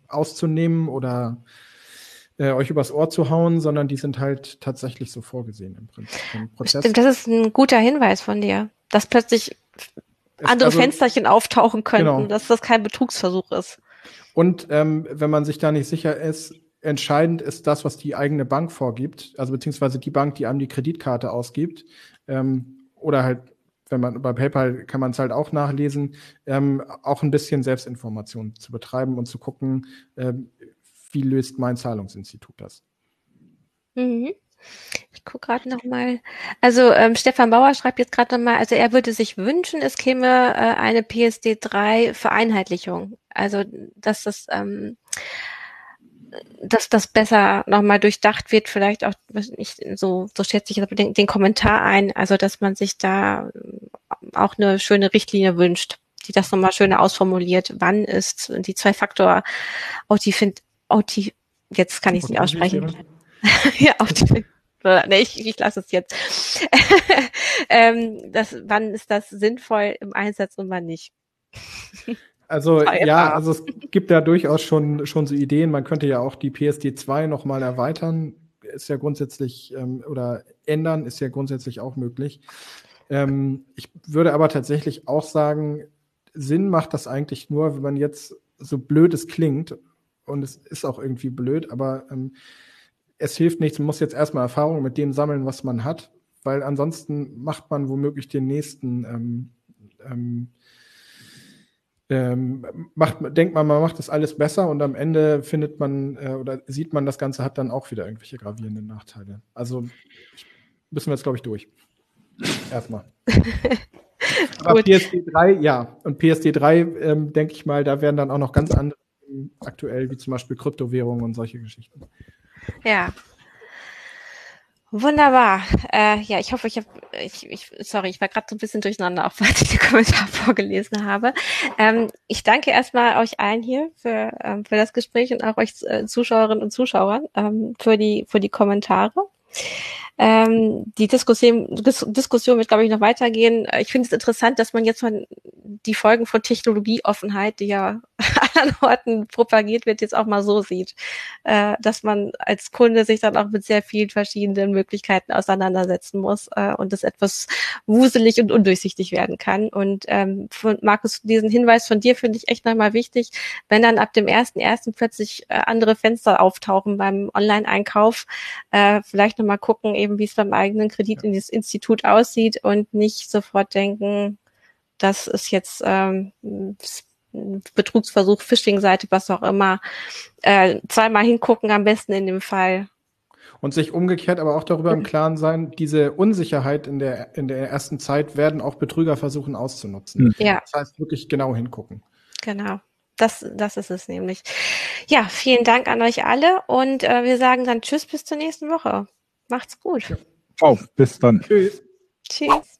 Speaker 3: auszunehmen oder äh, euch übers Ohr zu hauen, sondern die sind halt tatsächlich so vorgesehen im Prinzip.
Speaker 1: Im Prozess. Stimmt, das ist ein guter Hinweis von dir, dass plötzlich es, andere also, Fensterchen auftauchen könnten, genau. dass das kein Betrugsversuch ist.
Speaker 3: Und ähm, wenn man sich da nicht sicher ist, entscheidend ist das, was die eigene Bank vorgibt, also beziehungsweise die Bank, die einem die Kreditkarte ausgibt, ähm, oder halt wenn man bei PayPal kann man es halt auch nachlesen, ähm, auch ein bisschen Selbstinformation zu betreiben und zu gucken, ähm, wie löst mein Zahlungsinstitut das.
Speaker 1: Mhm. Ich gucke gerade nochmal. Also ähm, Stefan Bauer schreibt jetzt gerade nochmal, also er würde sich wünschen, es käme äh, eine PSD3-Vereinheitlichung. Also dass das ähm, dass das besser nochmal durchdacht wird, vielleicht auch, ich, so, so schätze ich den, den Kommentar ein, also dass man sich da auch eine schöne Richtlinie wünscht, die das nochmal schöner ausformuliert. Wann ist die Zwei-Faktor Authif Authif jetzt kann ich es nicht aussprechen. ja, Authif nee, ich, ich lasse es jetzt. ähm, das, wann ist das sinnvoll im Einsatz und wann nicht?
Speaker 3: Also ja, also es gibt ja durchaus schon, schon so Ideen. Man könnte ja auch die PSD 2 nochmal erweitern. Ist ja grundsätzlich, ähm, oder ändern ist ja grundsätzlich auch möglich. Ähm, ich würde aber tatsächlich auch sagen, Sinn macht das eigentlich nur, wenn man jetzt so blöd es klingt, und es ist auch irgendwie blöd, aber ähm, es hilft nichts. Man muss jetzt erstmal Erfahrung mit dem sammeln, was man hat, weil ansonsten macht man womöglich den nächsten ähm, ähm, macht, denkt man, man macht das alles besser und am Ende findet man äh, oder sieht man, das Ganze hat dann auch wieder irgendwelche gravierenden Nachteile. Also müssen wir jetzt, glaube ich, durch. Erstmal. Aber PSD 3, ja. Und PSD 3, ähm, denke ich mal, da werden dann auch noch ganz andere aktuell, wie zum Beispiel Kryptowährungen und solche Geschichten.
Speaker 1: Ja, Wunderbar. Äh, ja, ich hoffe, ich habe, ich, ich, sorry, ich war gerade so ein bisschen durcheinander, auch weil ich den Kommentar vorgelesen habe. Ähm, ich danke erstmal euch allen hier für, ähm, für das Gespräch und auch euch äh, Zuschauerinnen und Zuschauern ähm, für die für die Kommentare. Ähm, die Diskussion, Dis Diskussion wird, glaube ich, noch weitergehen. Ich finde es interessant, dass man jetzt von die Folgen von Technologieoffenheit, die ja an Orten propagiert wird, jetzt auch mal so sieht, äh, dass man als Kunde sich dann auch mit sehr vielen verschiedenen Möglichkeiten auseinandersetzen muss äh, und es etwas wuselig und undurchsichtig werden kann. Und ähm, von Markus, diesen Hinweis von dir finde ich echt nochmal wichtig, wenn dann ab dem ersten plötzlich äh, andere Fenster auftauchen beim Online-Einkauf, äh, vielleicht nochmal gucken, eben, wie es beim eigenen Kreditinstitut aussieht und nicht sofort denken, das ist jetzt ähm, Betrugsversuch, Phishing-Seite, was auch immer. Äh, zweimal hingucken, am besten in dem Fall.
Speaker 3: Und sich umgekehrt aber auch darüber im Klaren sein, diese Unsicherheit in der, in der ersten Zeit werden auch Betrüger versuchen auszunutzen.
Speaker 1: Ja.
Speaker 3: Das heißt, wirklich genau hingucken.
Speaker 1: Genau. Das, das ist es nämlich. Ja, vielen Dank an euch alle und äh, wir sagen dann Tschüss bis zur nächsten Woche. Macht's gut.
Speaker 4: Ciao, bis dann. Tschüss.
Speaker 1: Tschüss.